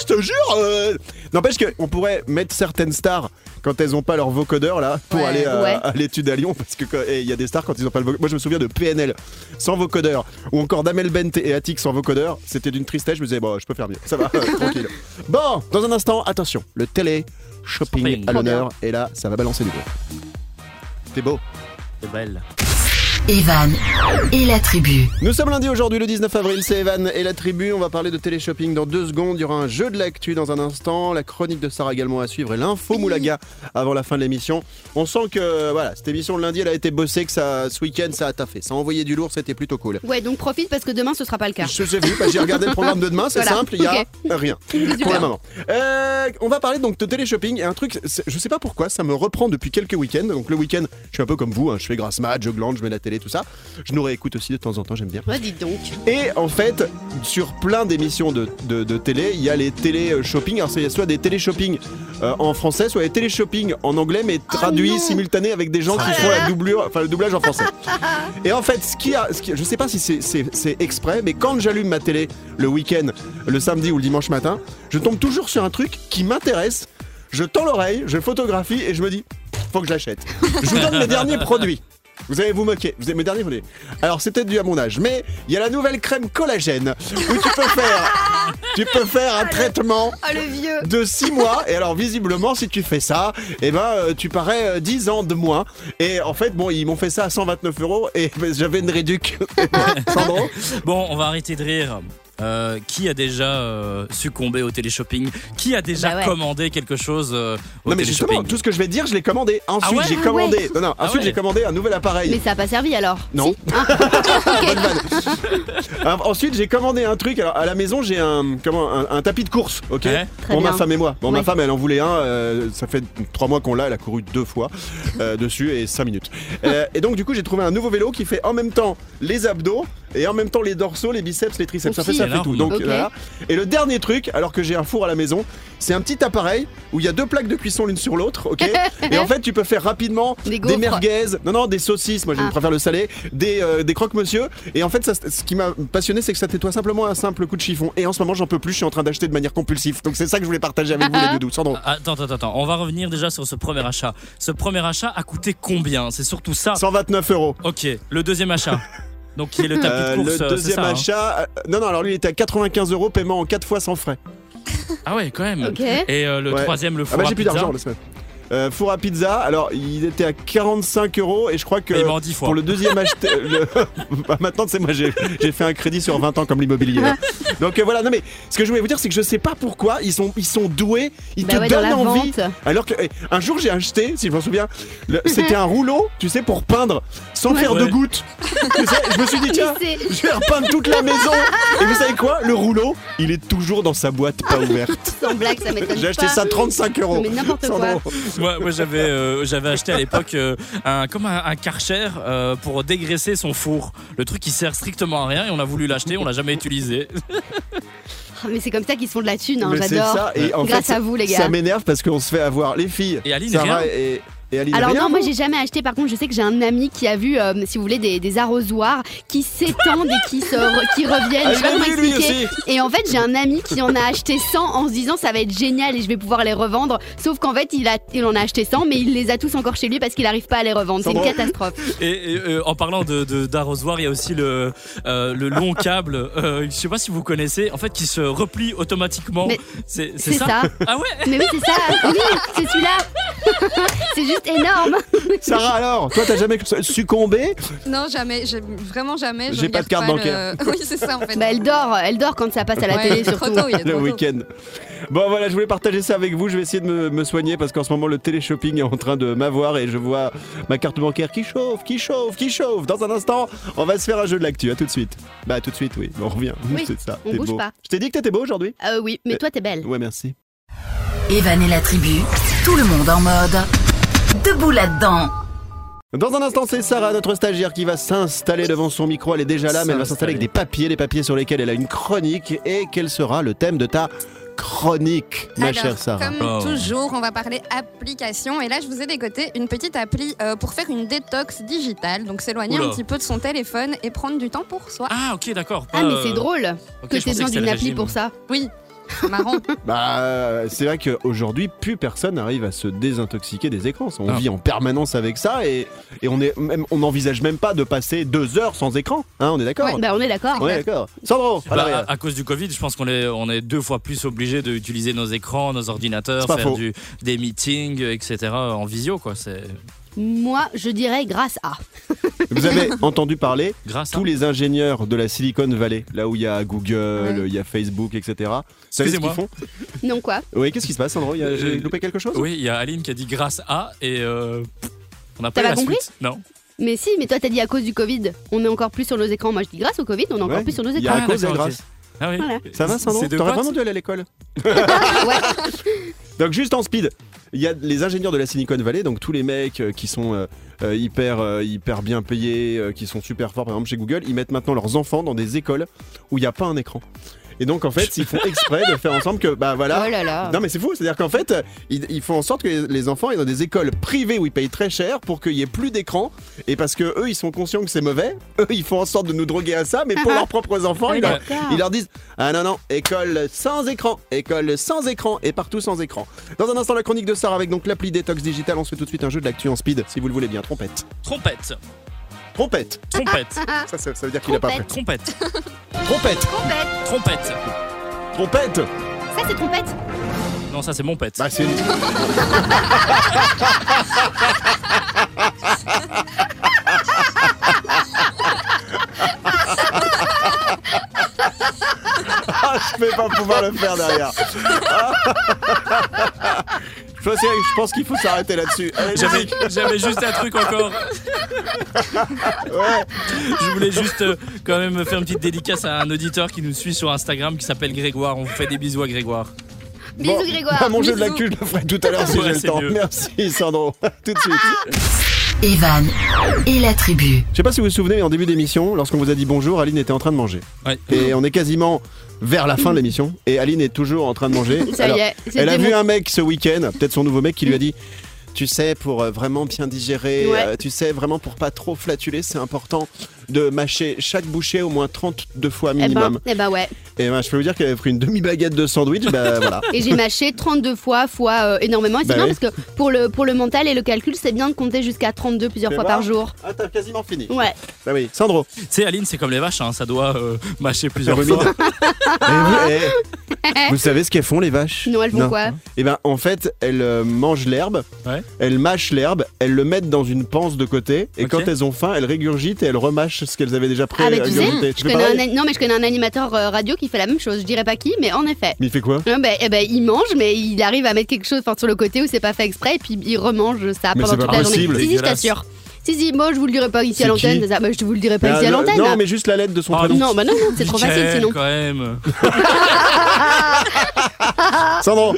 je te jure. euh, N'empêche qu'on pourrait mettre certaines stars quand elles ont pas leur vocodeur là pour Ouais. aller à, Ouais. à l'étude à Lyon parce que quand- et il y a des stars quand ils ont pas le vocodeur. Moi je me souviens de PNL sans vocodeur ou encore d'Amel Bent et Attic sans vocodeur. C'était d'une tristesse. Je me disais bon je peux faire mieux. Ça va euh, tranquille. Bon dans un instant attention le télé shopping Shopping. à l'honneur et là ça va balancer du bruit. T'es beau. C'est belle. Evan et la tribu. Nous sommes lundi aujourd'hui, le 19 avril, c'est Evan et la tribu. On va parler de téléshopping dans deux secondes. Il y aura un jeu de l'actu dans un instant, la chronique de Sarah également à suivre et l'info Moulaga avant la fin de l'émission. On sent que voilà, cette émission de lundi, elle a été bossée, que ça, ce week-end, ça a taffé. Ça a envoyé du lourd, c'était plutôt cool. Ouais, donc profite parce que demain ce sera pas le cas. Je j'ai vu, bah, j'ai regardé le programme de demain, c'est Voilà, simple, il y a rien pour le moment. Euh, on va parler donc de téléshopping et un truc, je sais pas pourquoi, ça me reprend depuis quelques week-ends. Donc le week-end, je suis un peu comme vous, hein, je fais grasse mat, je glande, je mets la télé, tout ça. Je nous réécoute aussi de temps en temps, j'aime bien. Ouais, dites donc. Et en fait, sur plein d'émissions de, de, de télé, il y a les télé-shopping. Alors, c'est soit des télé-shopping euh, en français, soit des télé-shopping en anglais, mais traduits, non. simultanés avec des gens qui font la doublure, enfin, le doublage en français. Et en fait, ce qui a, ce qui, je sais pas si c'est- c'est c'est exprès, mais quand j'allume ma télé le week-end, le samedi ou le dimanche matin, je tombe toujours sur un truc qui m'intéresse. Je tends l'oreille, je photographie et je me dis, faut que je l'achète. Je vous donne mes derniers produits. Vous allez vous moquer. Vous avez mes derniers produits. Alors c'est peut-être dû à mon âge, mais il y a la nouvelle crème collagène où tu peux faire, tu peux faire un traitement Oh le vieux de 6 mois. Et alors visiblement, si tu fais ça, eh ben euh, tu parais euh, 10 ans de moins. Et en fait, bon, ils m'ont fait ça à 129 euros et ben, j'avais une réduc. Sandro Bon, on va arrêter de rire. Euh, qui a déjà euh, succombé au téléshopping? Qui a déjà Bah ouais. commandé quelque chose euh, au Non mais justement, téléshopping? tout ce que je vais te dire, je l'ai commandé. Ensuite, Ah ouais? j'ai Ah commandé. ouais. Non, non. Ah Ensuite, ouais. j'ai commandé un nouvel appareil. Mais ça a pas servi alors? Non. Si Ah. Alors, ensuite, j'ai commandé un truc. Alors, à la maison, j'ai un, comment, un, un tapis de course, ok? Pour ma femme et moi. Bon, ma femme, elle en voulait un. euh, ça fait trois mois qu'on l'a. Elle a couru deux fois euh, dessus et cinq minutes. Euh, et donc, du coup, j'ai trouvé un nouveau vélo qui fait en même temps les abdos et en même temps les dorsaux, les biceps, les triceps. Ça fait. Ça fait Énorme. tout. Donc, Ok. voilà. Et le dernier truc, alors que j'ai un four à la maison, c'est un petit appareil où il y a deux plaques de cuisson l'une sur l'autre, ok Et en fait, tu peux faire rapidement Des merguez, non non, des saucisses. Moi, je Ah. préfère le salé, des, euh, des croque-monsieur. Et en fait, ça, ce qui m'a passionné, c'est que ça nettoie simplement un simple coup de chiffon. Et en ce moment, j'en peux plus. Je suis en train d'acheter de manière compulsive. Donc c'est ça que je voulais partager avec vous les doudous. Sandro. Attends, attends, attends. On va revenir déjà sur ce premier achat. Ce premier achat a coûté combien? C'est surtout ça. 129 euros. Ok. Le deuxième achat. Donc qui est le tapis Euh, de course. le euh, deuxième ça, hein achat, euh, non non, alors lui il était à 95 euros, paiement en 4 fois sans frais. Ah ouais, quand même. Et euh, le Ouais. troisième, le Ah four bah à j'ai plus d'argent la semaine. Euh, four à pizza, alors il était à 45 euros et je crois que Paiement en 10 fois. pour le deuxième acheté, le- Bah, maintenant c'est moi j'ai j'ai fait un crédit sur 20 ans comme l'immobilier. Donc euh, voilà, non mais ce que je voulais vous dire c'est que je sais pas pourquoi ils sont ils sont doués, ils Bah te ouais, dans donnent la envie. vente. Alors que eh, un jour j'ai acheté, si je m'en souviens, le- c'était un rouleau, tu sais pour peindre sans Ouais. faire de gouttes. Tu sais, je me suis dit tiens, je vais repeindre toute la maison. Et vous savez quoi? Le rouleau, il est toujours dans sa boîte pas ouverte. Sans blague, ça m'étonne. J'ai acheté ça 35 euros. Mais n'importe quoi. Sandro. Moi, moi, j'avais euh, j'avais acheté à l'époque euh, un comme un, un Karcher euh, pour dégraisser son four. Le truc qui sert strictement à rien et on a voulu l'acheter, on l'a jamais utilisé. Ah, Mais c'est comme ça qu'ils se font de la thune, hein, Mais c'est j'adore. ça. Et en Grâce fait, à vous, les Ça gars. m'énerve parce qu'on se fait avoir les filles. Et Aline, Sarah rien et, et Aline. Alors rien, non, moi j'ai jamais acheté. Par contre, je sais que j'ai un ami qui a vu, euh, si vous voulez, des, des arrosoirs qui s'étendent et qui, se re- qui reviennent. Ah, je sais pas comment lui expliquer. Et en fait, j'ai un ami qui en a acheté 100 en se disant ça va être génial et je vais pouvoir les revendre. Sauf qu'en fait, il, a, il en a acheté 100, mais il les a tous encore chez lui parce qu'il n'arrive pas à les revendre. C'est une catastrophe. Et, et, euh, en parlant de de- d'arrosoir, il y a aussi le euh, le long câble. Euh, je sais pas si vous connaissez. En fait, qui se replie automatiquement. Mais C'est c'est ça. Ah ouais. Mais oui, c'est ça. Oui, c'est celui-là. c'est juste énorme. Sarah alors, toi t'as jamais succombé Non, jamais, j'ai- vraiment jamais. je J'ai pas de regarde carte bancaire. le- Oui, c'est ça en fait. Bah, elle dort, elle dort quand ça passe à la Ouais, télé trop surtout. tôt, il est le trop tôt. week-end. Bon voilà, je voulais partager ça avec vous. Je vais essayer de me, me soigner parce qu'en ce moment le télé-shopping est en train de m'avoir et je vois ma carte bancaire qui chauffe, qui chauffe, qui chauffe. Dans un instant, on va se faire un jeu de l'actu. À tout de suite. Bah tout de suite, oui. On revient. Oui, C'est ça. on T'es bouge beau. pas. Je t'ai dit que t'étais beau aujourd'hui. Euh, oui, mais toi t'es belle. Ouais, merci. Evan et la tribu, tout le monde en mode debout là-dedans. Dans un instant, c'est Sarah, notre stagiaire, qui va s'installer devant son micro. Elle est déjà là, mais elle va s'installer avec des papiers, des papiers sur lesquels elle a une chronique. Et quel sera le thème de ta chronique, ma Alors, chère Sarah Comme Oh. toujours, on va parler application. Et là, je vous ai dégoté une petite appli euh, pour faire une détox digitale. Donc, s'éloigner un petit peu de son téléphone et prendre du temps pour soi. Ah, ok, d'accord. Ah, mais euh, c'est drôle ok, que t'aies pensais besoin d'une appli régime. pour ça. Oui, c'est marrant. Bah, c'est vrai qu'aujourd'hui, plus personne n'arrive à se désintoxiquer des écrans. On Ah. vit en permanence avec ça et, et on est même, on n'envisage même pas de passer deux heures sans écran. Hein, on est d'accord Ouais, bah on est d'accord. On est d'accord. Sandro, à Bah, l'arrière. à, à cause du Covid, je pense qu'on est, on est deux fois plus obligé d'utiliser nos écrans, nos ordinateurs, faire du, des meetings, etc. en visio, quoi. C'est Moi, je dirais grâce à. Vous avez entendu parler grâce à. tous les ingénieurs de la Silicon Valley, là où il y a Google, Ouais. il y a Facebook, etc. Excusez-moi. font? Non, quoi? Oui, qu'est-ce qui se passe, Sandro Il y a- J'ai Euh, loupé quelque chose? Oui, il y a Aline qui a dit grâce à et euh, on n'a pas eu la compris? suite. Non. Mais si, mais toi t'as dit à cause du Covid. On est encore plus sur nos écrans. Moi je dis grâce au Covid, on est encore Ouais, plus sur nos Il y a écrans. à cause et d'accord, grâce. Ah oui. Voilà. Ça va, Sandro C'est deux T'aurais vraiment dû aller à l'école ouais. Donc juste en speed, il y a les ingénieurs de la Silicon Valley, donc tous les mecs euh, qui sont euh, euh, hyper, euh, hyper bien payés, euh, qui sont super forts, par exemple chez Google, ils mettent maintenant leurs enfants dans des écoles où il n'y a pas un écran. Et donc en fait, ils font exprès de faire ensemble que, bah voilà. Oh là là. Non mais c'est fou, c'est-à-dire qu'en fait, ils, ils font en sorte que les- les enfants aient dans des écoles privées où ils payent très cher pour qu'il y ait plus d'écran. Et parce que eux, ils sont conscients que c'est mauvais, eux, ils font en sorte de nous droguer à ça, mais pour leurs propres enfants, Ah ils, leur, d'accord. ils leur disent Ah non, non, école sans écran, école sans écran et partout sans écran. Dans un instant, la chronique de Sarah avec donc l'appli Détox Digital. On se fait tout de suite un jeu de l'actu en speed, si vous le voulez bien. Trompette. Trompette. Trompette. Trompette. Ça, ça, ça veut dire qu'il a pas fait. Trompette. Trompette. Trompette. Trompette. Trompette. Ça c'est trompette Non, ça c'est mon pet. Bah, c'est une- Ah, je vais pas pouvoir le faire derrière. Je pense, je pense qu'il faut s'arrêter là-dessus. J'avais, juste un truc encore. Ouais. Je voulais juste euh, quand même faire une petite dédicace à un auditeur qui nous suit sur Instagram qui s'appelle Grégoire. On vous fait des bisous à Grégoire. Bisous Bon, Grégoire. bah, mon jeu de Bisous. l'actu, je le ferai tout à l'heure si Ouais, j'ai le temps. mieux. Merci Sandro. tout de suite. Evan et la tribu. Je sais pas si vous vous souvenez, mais en début d'émission, lorsqu'on vous a dit bonjour, Aline était en train de manger. Ouais. Et on est quasiment vers la fin de l'émission. Et Aline est toujours en train de manger. Ça Alors, y est. Elle a vu mon- un mec ce week-end, peut-être son nouveau mec, qui lui a dit Tu sais, pour euh, vraiment bien digérer, Ouais. euh, tu sais, vraiment pour pas trop flatuler, c'est important de mâcher chaque bouchée au moins 32 fois Eh ben, minimum. eh ben ouais. Et ben, je peux vous dire qu'elle avait pris une demi-baguette de sandwich, bah voilà. Et j'ai mâché 32 fois, fois euh, énormément. Et c'est Bah bien oui. parce que pour le, pour le mental et le calcul, c'est bien de compter jusqu'à 32 plusieurs Fais fois voir. par jour. Ah, t'as quasiment fini. Ouais. Bah oui, Sandro. Tu sais, Aline, c'est comme les vaches, hein, ça doit euh, mâcher plusieurs fois. Et vous, eh, vous savez ce qu'elles font les vaches? Non, elles font quoi? Eh ben, en fait, elles euh, mangent l'herbe, Ouais. elles mâchent l'herbe, elles le mettent dans une panse de côté, et quand elles ont faim, elles régurgitent et elles remâchent ce qu'elles avaient déjà pré Ah, tu sais, je un, non, mais je connais un animateur euh, radio qui fait la même chose. Je dirais pas qui, mais en effet. Mais il fait quoi eh ben, il mange, mais il arrive à mettre quelque chose sur le côté où c'est pas fait exprès, et puis il remange ça Mais pendant toute la possible. journée. Si, si, je t'assure. Si, si, moi je vous le dirai pas ici à l'antenne, ça, bah, je vous le dirai pas Ah, ici à le- l'antenne. Non, mais juste la lettre de son Ah, prénom. Non, bah non, non, c'est trop facile sinon. quand même. Sandro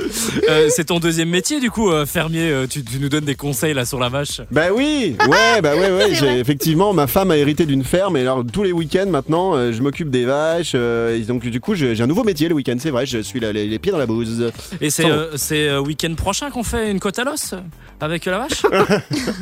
Euh, c'est ton deuxième métier, du coup, euh, fermier. euh, tu, tu nous donnes des conseils là sur la vache. Bah oui Ouais, bah ouais, ouais. C'est j'ai- vrai. effectivement, ma femme a hérité d'une ferme, et alors tous les week-ends maintenant, euh, je m'occupe des vaches, euh, et donc du coup, j'ai j'ai un nouveau métier le week-end, c'est vrai, je suis là, les, les pieds dans la bouse. Et c'est, Sans- euh, c'est euh, week-end prochain qu'on fait une côte à l'os avec la vache?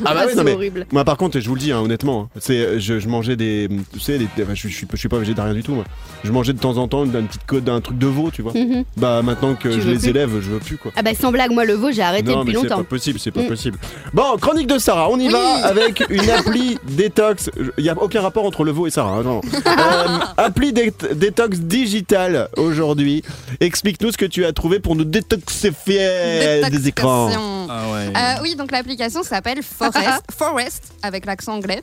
Ah bah Ah, ouais, c'est non mais horrible. Moi, par contre, je vous le dis hein, honnêtement, hein, c'est, je, je mangeais des, tu sais, des- enfin, je, je suis, je suis pas végétarien du tout. Moi. Je mangeais de temps en temps une petite côte d'un truc de veau, tu vois. Mhm. Bah maintenant, que Tu je les plus élève, je veux plus quoi. Ah bah sans blague, moi le veau j'ai arrêté non, depuis mais c'est pas longtemps. possible, c'est pas Mm. possible. Bon, chronique de Sarah, on y Oui. va avec une appli détox. Il n'y a aucun rapport entre le veau et Sarah. hein, non. Euh, appli dé- détox digital aujourd'hui. Explique-nous ce que tu as trouvé pour nous détoxifier des écrans. Ah ouais. Euh, oui, donc l'application s'appelle Forest, Forest avec l'accent anglais.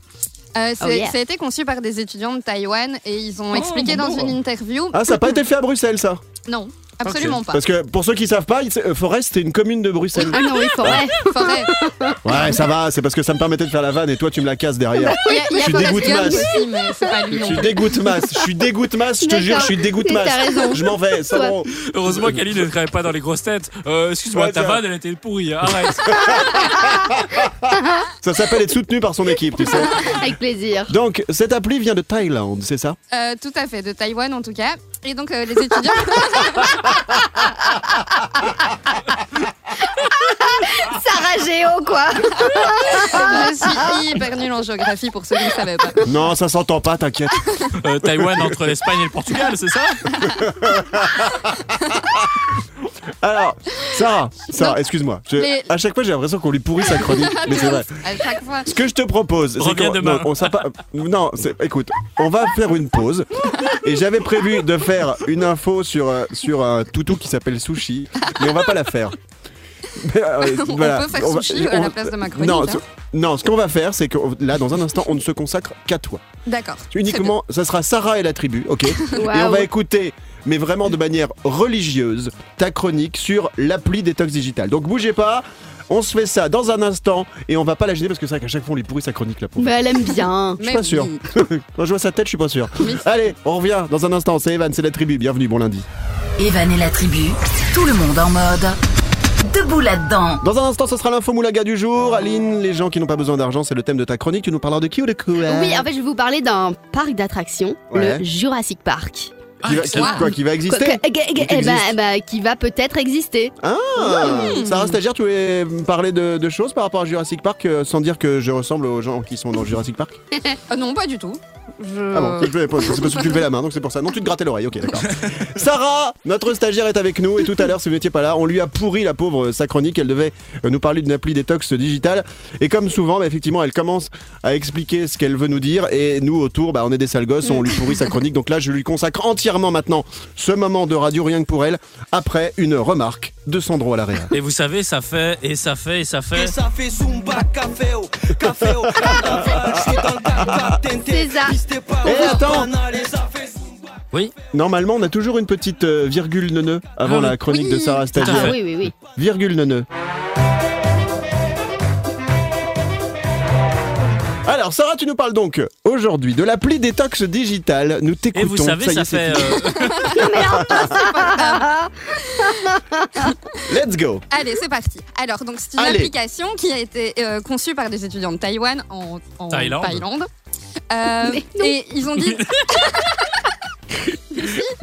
Euh, c'est- Oh yeah. Ça a été conçu par des étudiants de Taïwan et ils ont Oh, expliqué bon, dans bon. une interview. Ah, ça n'a pas été fait à Bruxelles, ça? Non, absolument pas. Parce que pour ceux qui savent pas, euh, Forest, c'est une commune de Bruxelles. Ah non, oui, forêt. Forêt. Ouais, ça va, c'est parce que ça me permettait de faire la vanne et toi, tu me la casses derrière. Il y a, il y a Je suis Forest dégoûte masse. aussi, mais c'est pas lui Je suis dégoûte masse, je suis dégoûte masse, je te jure, je suis dégoûte masse. t'as raison. Je m'en vais, ça bon. Heureusement qu'Aline ne travaille pas dans les grosses têtes. Euh, Excuse-moi, Ouais, ta vanne, elle était pourrie. hein. Arrête. Ça s'appelle être soutenu par son équipe, tu sais. Avec plaisir. Donc, cette appli vient de Thaïlande, c'est ça? Euh, tout à fait, de Taïwan en tout cas. Et donc euh, les étudiants. Sarah Géo, quoi. Je suis hyper nulle en géographie pour ceux qui ne savaient pas. Non, ça s'entend pas, t'inquiète. Euh, Taïwan entre l'Espagne et le Portugal, c'est ça? Alors, Sarah, Sarah, excuse-moi. je- les- À chaque fois, j'ai l'impression qu'on lui pourrit sa chronique, mais c'est vrai. À chaque fois. Ce que je te propose, c'est Reviens qu'on demain. non, on non, c'est- écoute, on va faire une pause. Et j'avais prévu de faire une info sur euh, sur un toutou qui s'appelle Sushi, mais on va pas la faire. Mais, euh, On voilà, peut faire on va- sushi à la place de ma chronique. Non, hein. ce, non, ce qu'on va faire, c'est que là, dans un instant, on ne se consacre qu'à toi. D'accord. Uniquement, ça sera Sarah et la tribu, ok Et on va écouter, mais vraiment de manière religieuse, ta chronique sur l'appli Détox Digital. Donc bougez pas, on se fait ça dans un instant et on va pas la gêner parce que c'est vrai qu'à chaque fois on lui pourrit sa chronique là. pauvre. Bah elle aime bien. Je suis pas sûr. Quand je vois sa tête, je suis pas sûr. Oui. Allez, on revient dans un instant. C'est Evan, c'est la tribu. Bienvenue, bon lundi. Evan et la tribu, tout le monde en mode. Debout là-dedans. Dans un instant, ce sera l'info moulaga du jour. Aline, les gens qui n'ont pas besoin d'argent, c'est le thème de ta chronique. Tu nous parleras de qui ou de quoi Oui, en fait, je vais vous parler d'un parc d'attractions, Ouais. le Jurassic Park. Qui va, qui- quoi, qui va exister Quoi- que- que- Ou qui eh ben, existe bah, qui va peut-être exister. Ah Sarah Stagiaire, tu voulais me parler de, de choses par rapport à Jurassic Park euh, sans dire que je ressemble aux gens qui sont dans Jurassic Park Ah non, pas du tout. Je... Ah bon, je vais pas- c'est parce que tu levais la main, donc c'est pour ça. Non, tu te grattais l'oreille, ok, d'accord. Sarah, notre stagiaire est avec nous et tout à l'heure, si vous n'étiez pas là, on lui a pourri la pauvre euh, sa chronique. Elle devait euh, nous parler d'une appli détox digitale. Et comme souvent, bah, effectivement, elle commence à expliquer ce qu'elle veut nous dire. Et nous, autour, bah, on est des sales gosses, on lui pourrit sa chronique. Donc là, je lui consacre entièrement maintenant ce moment de radio rien que pour elle, après une remarque de Sandro à la Réa. Et vous savez, ça fait, et ça fait, et ça fait. ça fait Zumba, C'est ça. Attends Oui. Normalement, on a toujours une petite euh, virgule neuneu avant Ah oui. la chronique Oui. de Sarah Ah, Stagiaire. oui, oui, oui. Virgule neuneu. Alors Sarah, tu nous parles donc aujourd'hui de l'appli détox digital. Nous Et t'écoutons. vous savez, y ça est, c'est fait. euh, Let's go. Allez, c'est parti. Alors, donc c'est une Allez. application qui a été euh, conçue par des étudiants de Taïwan en, en Thaïlande. Euh, et ils ont dit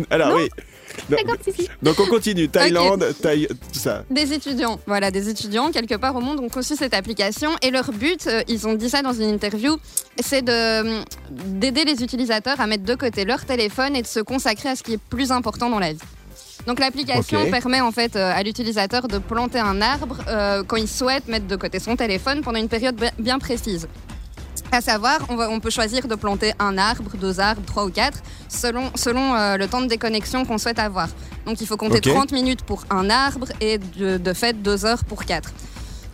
Alors oui. Non. Donc on continue. Thaïlande, Thaï... tout ça. des étudiants, voilà, des étudiants quelque part au monde ont conçu cette application et leur but, euh, ils ont dit ça dans une interview, c'est de d'aider les utilisateurs à mettre de côté leur téléphone et de se consacrer à ce qui est plus important dans la vie. Donc l'application permet en fait euh, à l'utilisateur de planter un arbre euh, quand il souhaite mettre de côté son téléphone pendant une période bi- bien précise. À savoir, on, va- on peut choisir de planter un arbre, deux arbres, trois ou quatre, selon, selon euh, le temps de déconnexion qu'on souhaite avoir. Donc il faut compter Ok. 30 minutes pour un arbre et de, de fait deux heures pour quatre.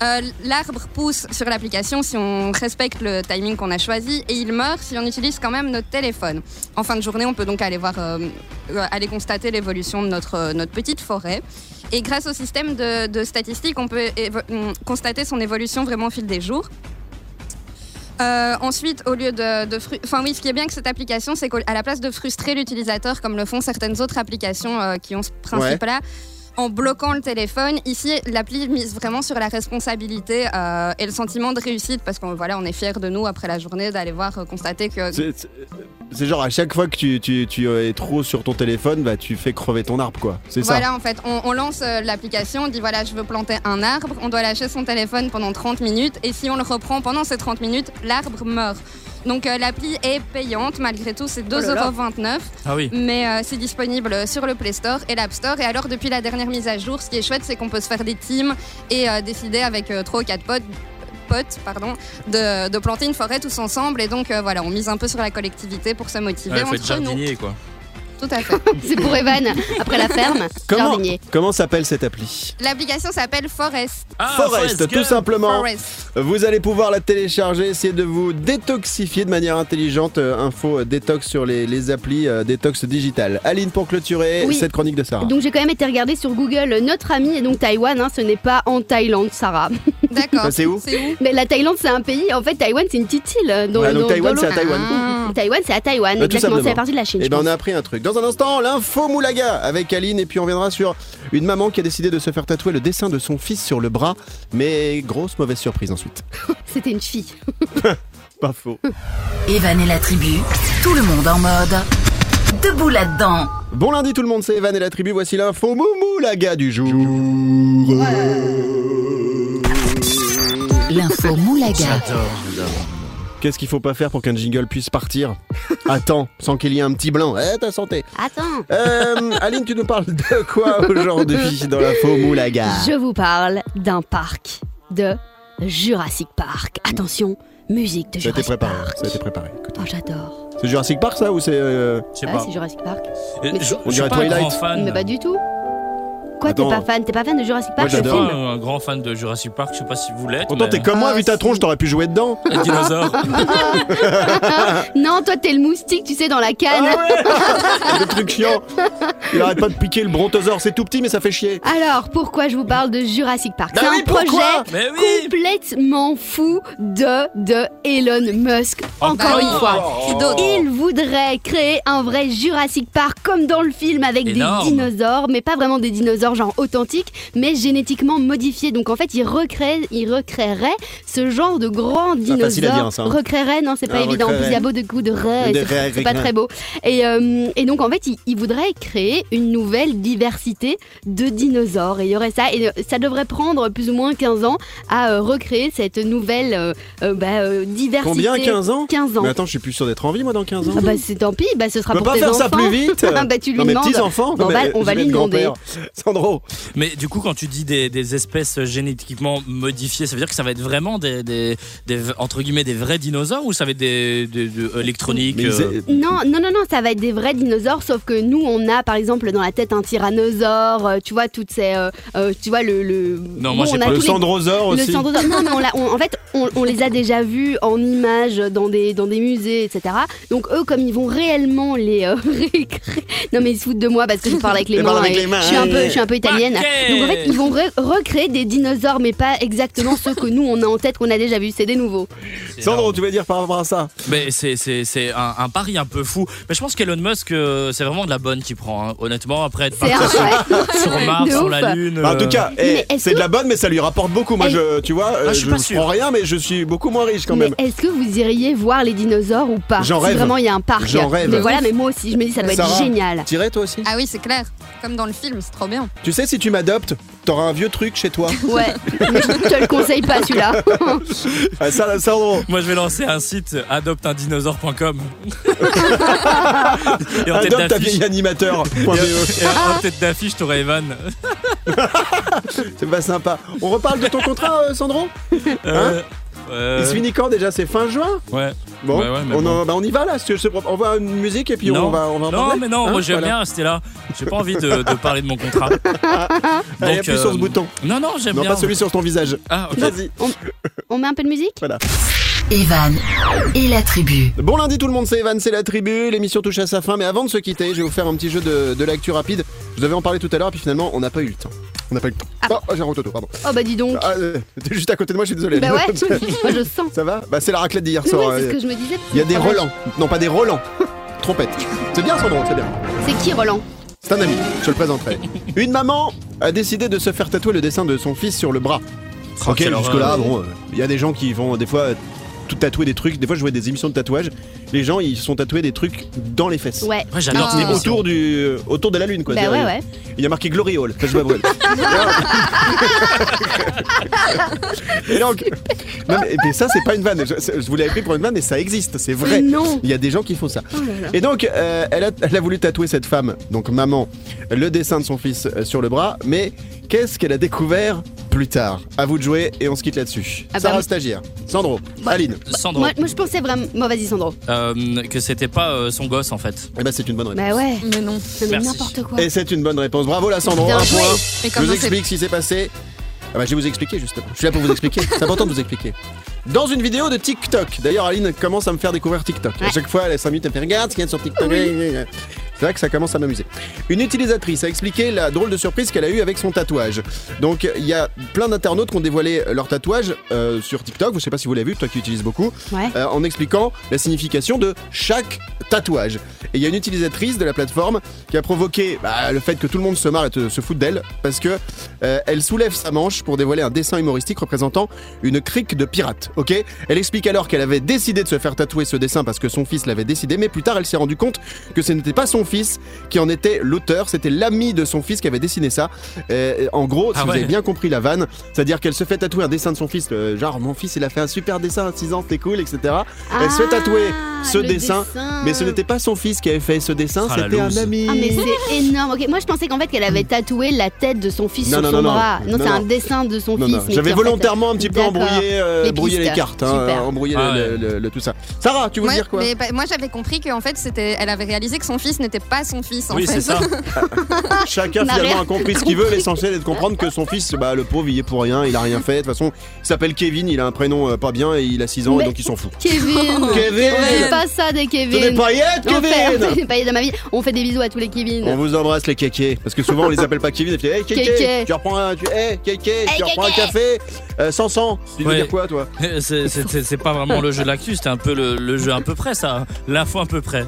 Euh, L'arbre pousse sur l'application si on respecte le timing qu'on a choisi et il meurt si on utilise quand même notre téléphone. En fin de journée, on peut donc aller voir, euh, aller constater l'évolution de notre, notre petite forêt. Et grâce au système de, de statistiques, on peut hum, constater son évolution vraiment au fil des jours. Euh, ensuite, au lieu de, de enfin oui, ce qui est bien avec cette application, c'est qu'à la place de frustrer l'utilisateur comme le font certaines autres applications euh, qui ont ce principe-là, en bloquant le téléphone, ici l'appli mise vraiment sur la responsabilité euh, et le sentiment de réussite parce qu'on voilà, on est fier de nous après la journée d'aller voir euh, constater que C'est- genre à chaque fois que tu, tu, tu es trop sur ton téléphone, bah tu fais crever ton arbre quoi. C'est ça. Voilà, en fait, on, on lance euh, l'application, on dit voilà, je veux planter un arbre, on doit lâcher son téléphone pendant 30 minutes, et si on le reprend pendant ces 30 minutes, l'arbre meurt. Donc euh, l'appli est payante, malgré tout, c'est Oh là là. 2,29€. Ah oui. Mais euh, c'est disponible sur le Play Store et l'App Store. Et alors, depuis la dernière mise à jour, ce qui est chouette, c'est qu'on peut se faire des teams et euh, décider avec euh, trois ou quatre potes potes pardon, de, de planter une forêt tous ensemble. Et donc, euh, voilà, on mise un peu sur la collectivité pour se motiver Il faut être entre nous. jardinier quoi. Tout à fait. C'est pour Evan, après la ferme, Comment, jardinier. comment s'appelle cette appli L'application s'appelle Forest. Ah, Forest, tout simplement. Forest. Vous allez pouvoir la télécharger, essayer de vous détoxifier de manière intelligente. Euh, info euh, détox sur les, les applis euh, détox digital. Aline, pour clôturer Oui. cette chronique de Sarah. Donc j'ai quand même été regarder sur Google notre ami et donc Taïwan, hein, ce n'est pas en Thaïlande, Sarah. D'accord. C'est où C'est où Mais la Thaïlande c'est un pays, en fait Taïwan c'est une petite île. Dans, Ouais, donc dans- Taïwan, c'est à. Taïwan. Ah. Taïwan c'est à Taïwan, Bah, exactement, c'est la partie de la Chine. Eh je ben, on a appris un truc. Dans un instant, l'info Moulaga avec Aline. Et puis, on viendra sur une maman qui a décidé de se faire tatouer le dessin de son fils sur le bras. Mais grosse mauvaise surprise ensuite. C'était une fille. Pas faux. Evan et la tribu, tout le monde en mode debout là-dedans. Bon lundi tout le monde, c'est Evan et la tribu. Voici l'info Moulaga du jour. L'info Moulaga. Qu'est-ce qu'il faut pas faire pour qu'un jingle puisse partir Attends, sans qu'il y ait un petit blanc. Eh, ta santé. Attends, Euh, Aline, tu nous parles de quoi aujourd'hui dans l'info Moulaga je vous parle d'un parc de Jurassic Park. Attention, musique de Ça Jurassic préparé. Park. Ça a été préparé. Oh j'adore. C'est Jurassic Park ça ou c'est euh, Je sais pas. c'est Jurassic Park. Euh, Mais je, je suis dirait pas un Twilight. grand fan. Mais pas du tout. Quoi, t'es pas fan T'es pas fan de Jurassic Park Moi, le j'adore. film un, un grand fan de Jurassic Park, je sais pas si vous l'êtes. Pourtant, mais- t'es comme moi, Ah, vu ta si. tronche, t'aurais pu jouer dedans. Un dinosaure. Non, toi t'es le moustique, tu sais, dans la canne. Ah Le truc chiant. Il arrête pas de piquer le brontosaure. C'est tout petit, mais ça fait chier. Alors, pourquoi je vous parle de Jurassic Park Bah C'est oui, un projet pourquoi Mais oui complètement fou de, de Elon Musk. Encore une fois. D'autre Il voudrait créer un vrai Jurassic Park comme dans le film avec Énorme. des dinosaures, mais pas vraiment des dinosaures genre authentiques, mais génétiquement modifiés. Donc en fait, il, recrée, il recréerait ce genre de Pas dire, ça, hein. Recréerait, non, c'est pas Ah, évident. En plus, il y a beaucoup de raies, De raies, c'est pas très beau. Et, euh, et donc en fait, il, il voudrait créer une nouvelle diversité de dinosaures. Et il y aurait ça, et euh, ça devrait prendre plus ou moins 15 ans à euh, recréer cette nouvelle euh, bah, diversité. Combien 15 ans? 15 ans. Mais attends, je suis plus sûr d'être en vie, moi, dans 15 ans. Ah bah c'est tant pis, bah ce sera On peut pour pas tes faire ça enfants. plus vite Ah bah tu lui Non, mes demandes. petits-enfants Bon, mais bah, on va lui demander. Sandro, Mais du coup, quand tu dis des, des espèces génétiquement modifiées, ça veut dire que ça va être vraiment des, des, des- entre guillemets des vrais dinosaures ou ça va être des, des- des- euh, électroniques euh, Non, non, non, non, ça va être des vrais dinosaures, sauf que nous, on a par exemple dans la tête un tyrannosaure, euh, tu vois, toutes ces. euh, tu vois, le. le Non, moi, j'ai on pas a le tous les- Sandrosaure Le aussi. Sandrosaure. Non, mais on en fait, on, on les a déjà vus en images dans des, dans des musées, etc. Donc, eux, comme ils vont réellement les euh, récréer. Non, mais ils se foutent de moi parce que je parle avec les mains. avec les mains, Je suis un peu, ouais. je suis un peu italienne. Donc, en fait, ils vont ré- recréer des dinosaures, mais pas exactement ceux que nous, on a en tête, qu'on a déjà vus. C'est des nouveaux. c'est Sandro, tu veux dire par rapport à ça Mais c'est c'est- c'est un, un pari un peu fou. Mais je pense qu'Elon Musk, euh, c'est vraiment de la bonne qu'il prend. hein. Honnêtement, après être C'est parti un sur, sur Mars, De sur ouf. la Lune. Bah, En tout euh, cas, eh, Mais est-ce c'est que- de la bonne, mais ça lui rapporte beaucoup. Moi, je, tu vois, euh, Ah, je suis je pas ne sûr. prends rien, mais je suis beaucoup moins riche quand mais même. est-ce que vous iriez voir les dinosaures ou pas J'en Si rêve. vraiment il y a un parc. J'en rêve. Mais voilà, mais moi aussi, je me dis ça doit être génial. T'irais toi aussi Ah oui, c'est clair. Comme dans le film, c'est trop bien. Tu sais, si tu m'adoptes, t'auras un vieux truc chez toi. Ouais, mais je te le conseille pas celui-là. Ah, ça, Sandro, Moi, je vais lancer un site adopteundinosaure.com. et en tête adopte ta d'affiche, vieille animateur. et, et en tête d'affiche, t'aurais Evan. C'est pas sympa. On reparle de ton contrat, euh, Sandro? Euh, euh, Il se finit quand déjà? C'est fin juin? Ouais. Bon, Ouais, ouais, mais on, bon. en- bah, on y va là. si je On va à une musique et puis non, on va, on va en non, parler mais non, Hein, moi j'aime voilà. bien rester là. J'ai pas envie de, de parler de mon contrat. Allez, Donc, appuie sur ce euh, bouton. Non, non, j'aime Non, bien. pas celui sur ton visage. Ah, ok. Vas-y. On met un peu de musique? Evan et la tribu. Bon lundi tout le monde, c'est Evan, c'est la tribu. L'émission touche à sa fin, mais avant de se quitter, je vais vous faire un petit jeu de, de l'actu rapide. Je devais en parler tout à l'heure, puis finalement, on n'a pas eu le temps. On n'a pas eu le temps. Ah. Oh, j'ai un rototo, pardon. Oh bah dis donc. Ah, euh, T'es juste à côté de moi, je suis désolé. Bah ouais, moi je sens. Ça va Bah c'est la raclette d'hier Oui, soir. c'est ce que je me disais. Il y a des relents. Non, pas des relents. Trompette. C'est bien Sandro, c'est bien. C'est qui Roland C'est un ami, je te le présenterai. Une maman a décidé de se faire tatouer le dessin de son fils sur le bras. Ok, jusque-là, bon, euh, il y a des gens qui vont des fois euh, tout tatouer des trucs. Des fois, je vois des émissions de tatouage. Les gens, ils sont tatoués des trucs dans les fesses. Ouais. Ouais, j'adore Ah. autour du euh, autour de la lune quoi. Bah ouais, ouais. Il y a marqué Glory Hall. Enfin, je pourquoi. Et donc, non, mais, mais ça c'est pas une vanne. Je, je vous l'avais pris pour une vanne, mais ça existe, c'est vrai. Non. Il y a des gens qui font ça. Oh là là. Et donc, euh, elle, a, elle a voulu tatouer cette femme, donc maman, le dessin de son fils euh, sur le bras. Mais qu'est-ce qu'elle a découvert plus tard À vous de jouer et on se quitte là-dessus. Ah bah, Sarah stagiaire, Sandro, Bah, Aline. Sandro, Moi, moi, je pensais vraiment. Bon, vas-y, Sandro. euh, que c'était pas euh, son gosse en fait. Eh ben c'est une bonne réponse. Bah ouais. Mais non. Merci. n'importe quoi. Et c'est une bonne réponse. Bravo la Sandro, Bien un joué. point. Mais Je comment vous c'est explique ce qui s'est passé. Ah bah, je vais vous expliquer justement. Je suis là pour vous expliquer. C'est important de vous expliquer. Dans une vidéo de TikTok. D'ailleurs, Aline commence à me faire découvrir TikTok. À Ouais. chaque fois, elle a 5 minutes, elle me fait regarde ce qu'il y a sur TikTok. C'est vrai que ça commence à m'amuser. Une utilisatrice a expliqué la drôle de surprise qu'elle a eue avec son tatouage. Donc, il y a plein d'internautes qui ont dévoilé leur tatouage euh, sur TikTok. Je sais pas si vous l'avez vu, toi qui utilises beaucoup. Ouais. euh, en expliquant la signification de chaque tatouage. Et il y a une utilisatrice de la plateforme qui a provoqué bah, le fait que tout le monde se marre et te- se fout d'elle parce que euh, elle soulève sa manche pour dévoiler un dessin humoristique représentant une crique de pirates. Ok? Elle explique alors qu'elle avait décidé de se faire tatouer ce dessin parce que son fils l'avait décidé, mais plus tard elle s'est rendue compte que ce n'était pas son fils qui en était l'auteur, c'était l'ami de son fils qui avait dessiné ça. Euh, en gros, si Ah vous ouais. avez bien compris la vanne, c'est-à-dire qu'elle se fait tatouer un dessin de son fils, euh, genre mon fils il a fait un super dessin à 6 ans, c'était cool, etc. elle se fait tatouer ce Ah, dessin, mais ce n'était pas son fils qui avait fait ce dessin, Ah, c'était un ami. Ah mais c'est énorme. Ok, moi je pensais qu'en fait qu'elle avait tatoué la tête de son fils Non, sur non, son non, bras. Non, Non, c'est un dessin de son Non, fils. j'avais volontairement un petit peu embrouillé, euh, Les embrouillé les pistes. cartes, hein, embrouillé Ah le, ouais. le- le- tout ça. Sarah, tu veux Ouais, dire quoi? mais bah, moi j'avais compris qu'en fait c'était, elle avait réalisé que son fils n'était pas son fils en Oui, fait. c'est ça. Chacun finalement a compris ce qu'il veut. L'essentiel est de comprendre que son fils, bah, le pauvre, il est pour rien, il a rien fait. De toute façon, il s'appelle Kevin, il a un prénom euh, pas bien et il a 6 ans et donc il s'en fout. Kevin. Kevin On fait pas ça des Kevin. Ce n'est pas Yet, On fait, on Kevin fait des paillettes dans ma vie. On fait des bisous à tous les Kevin. On vous embrasse les kékés parce que souvent on les appelle pas Kevin et puis hey kéké Kéké. tu reprends un tu hey kéké Hey, tu reprends kéké. un café euh, sans sang tu veux Ouais. dire quoi toi C'est- C'est c'est- c'est pas vraiment le jeu de l'actu, c'était un peu le, le jeu à peu près ça. L'info à peu près.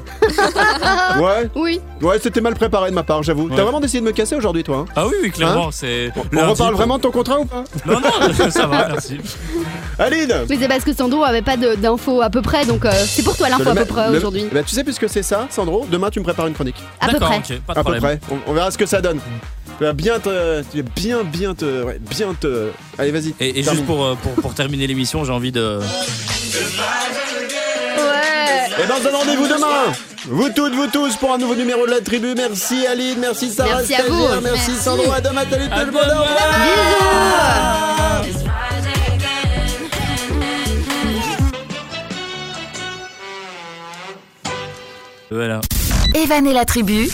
Ouais Oui. ouais c'était mal préparé de ma part j'avoue Ouais. t'as vraiment décidé de me casser aujourd'hui toi hein Ah oui, oui, clairement, c'est. on lundi reparle pour- vraiment de ton contrat ou pas Non, non, ça va, merci. Aline Mais c'est parce que Sandro avait pas d'infos à peu près, donc euh, c'est pour toi l'info à peu près aujourd'hui. Bah, tu sais puisque c'est ça Sandro demain tu me prépares une chronique À peu D'accord, près. ok, pas de à peu près on, on verra ce que ça donne tu vas bien te tu vas bien bien te ouais, bien te allez vas-y Et, juste pour, euh, pour, pour terminer l'émission, j'ai envie de. Et ben on se rendez-vous demain Vous toutes, vous tous pour un nouveau numéro de la tribu. Merci Aline, merci Sarah Merci à vous. Stagiaire, merci, Merci. Sandro, à demain, salut tout le monde. au revoir. Bisous. Voilà. Evan et la tribu,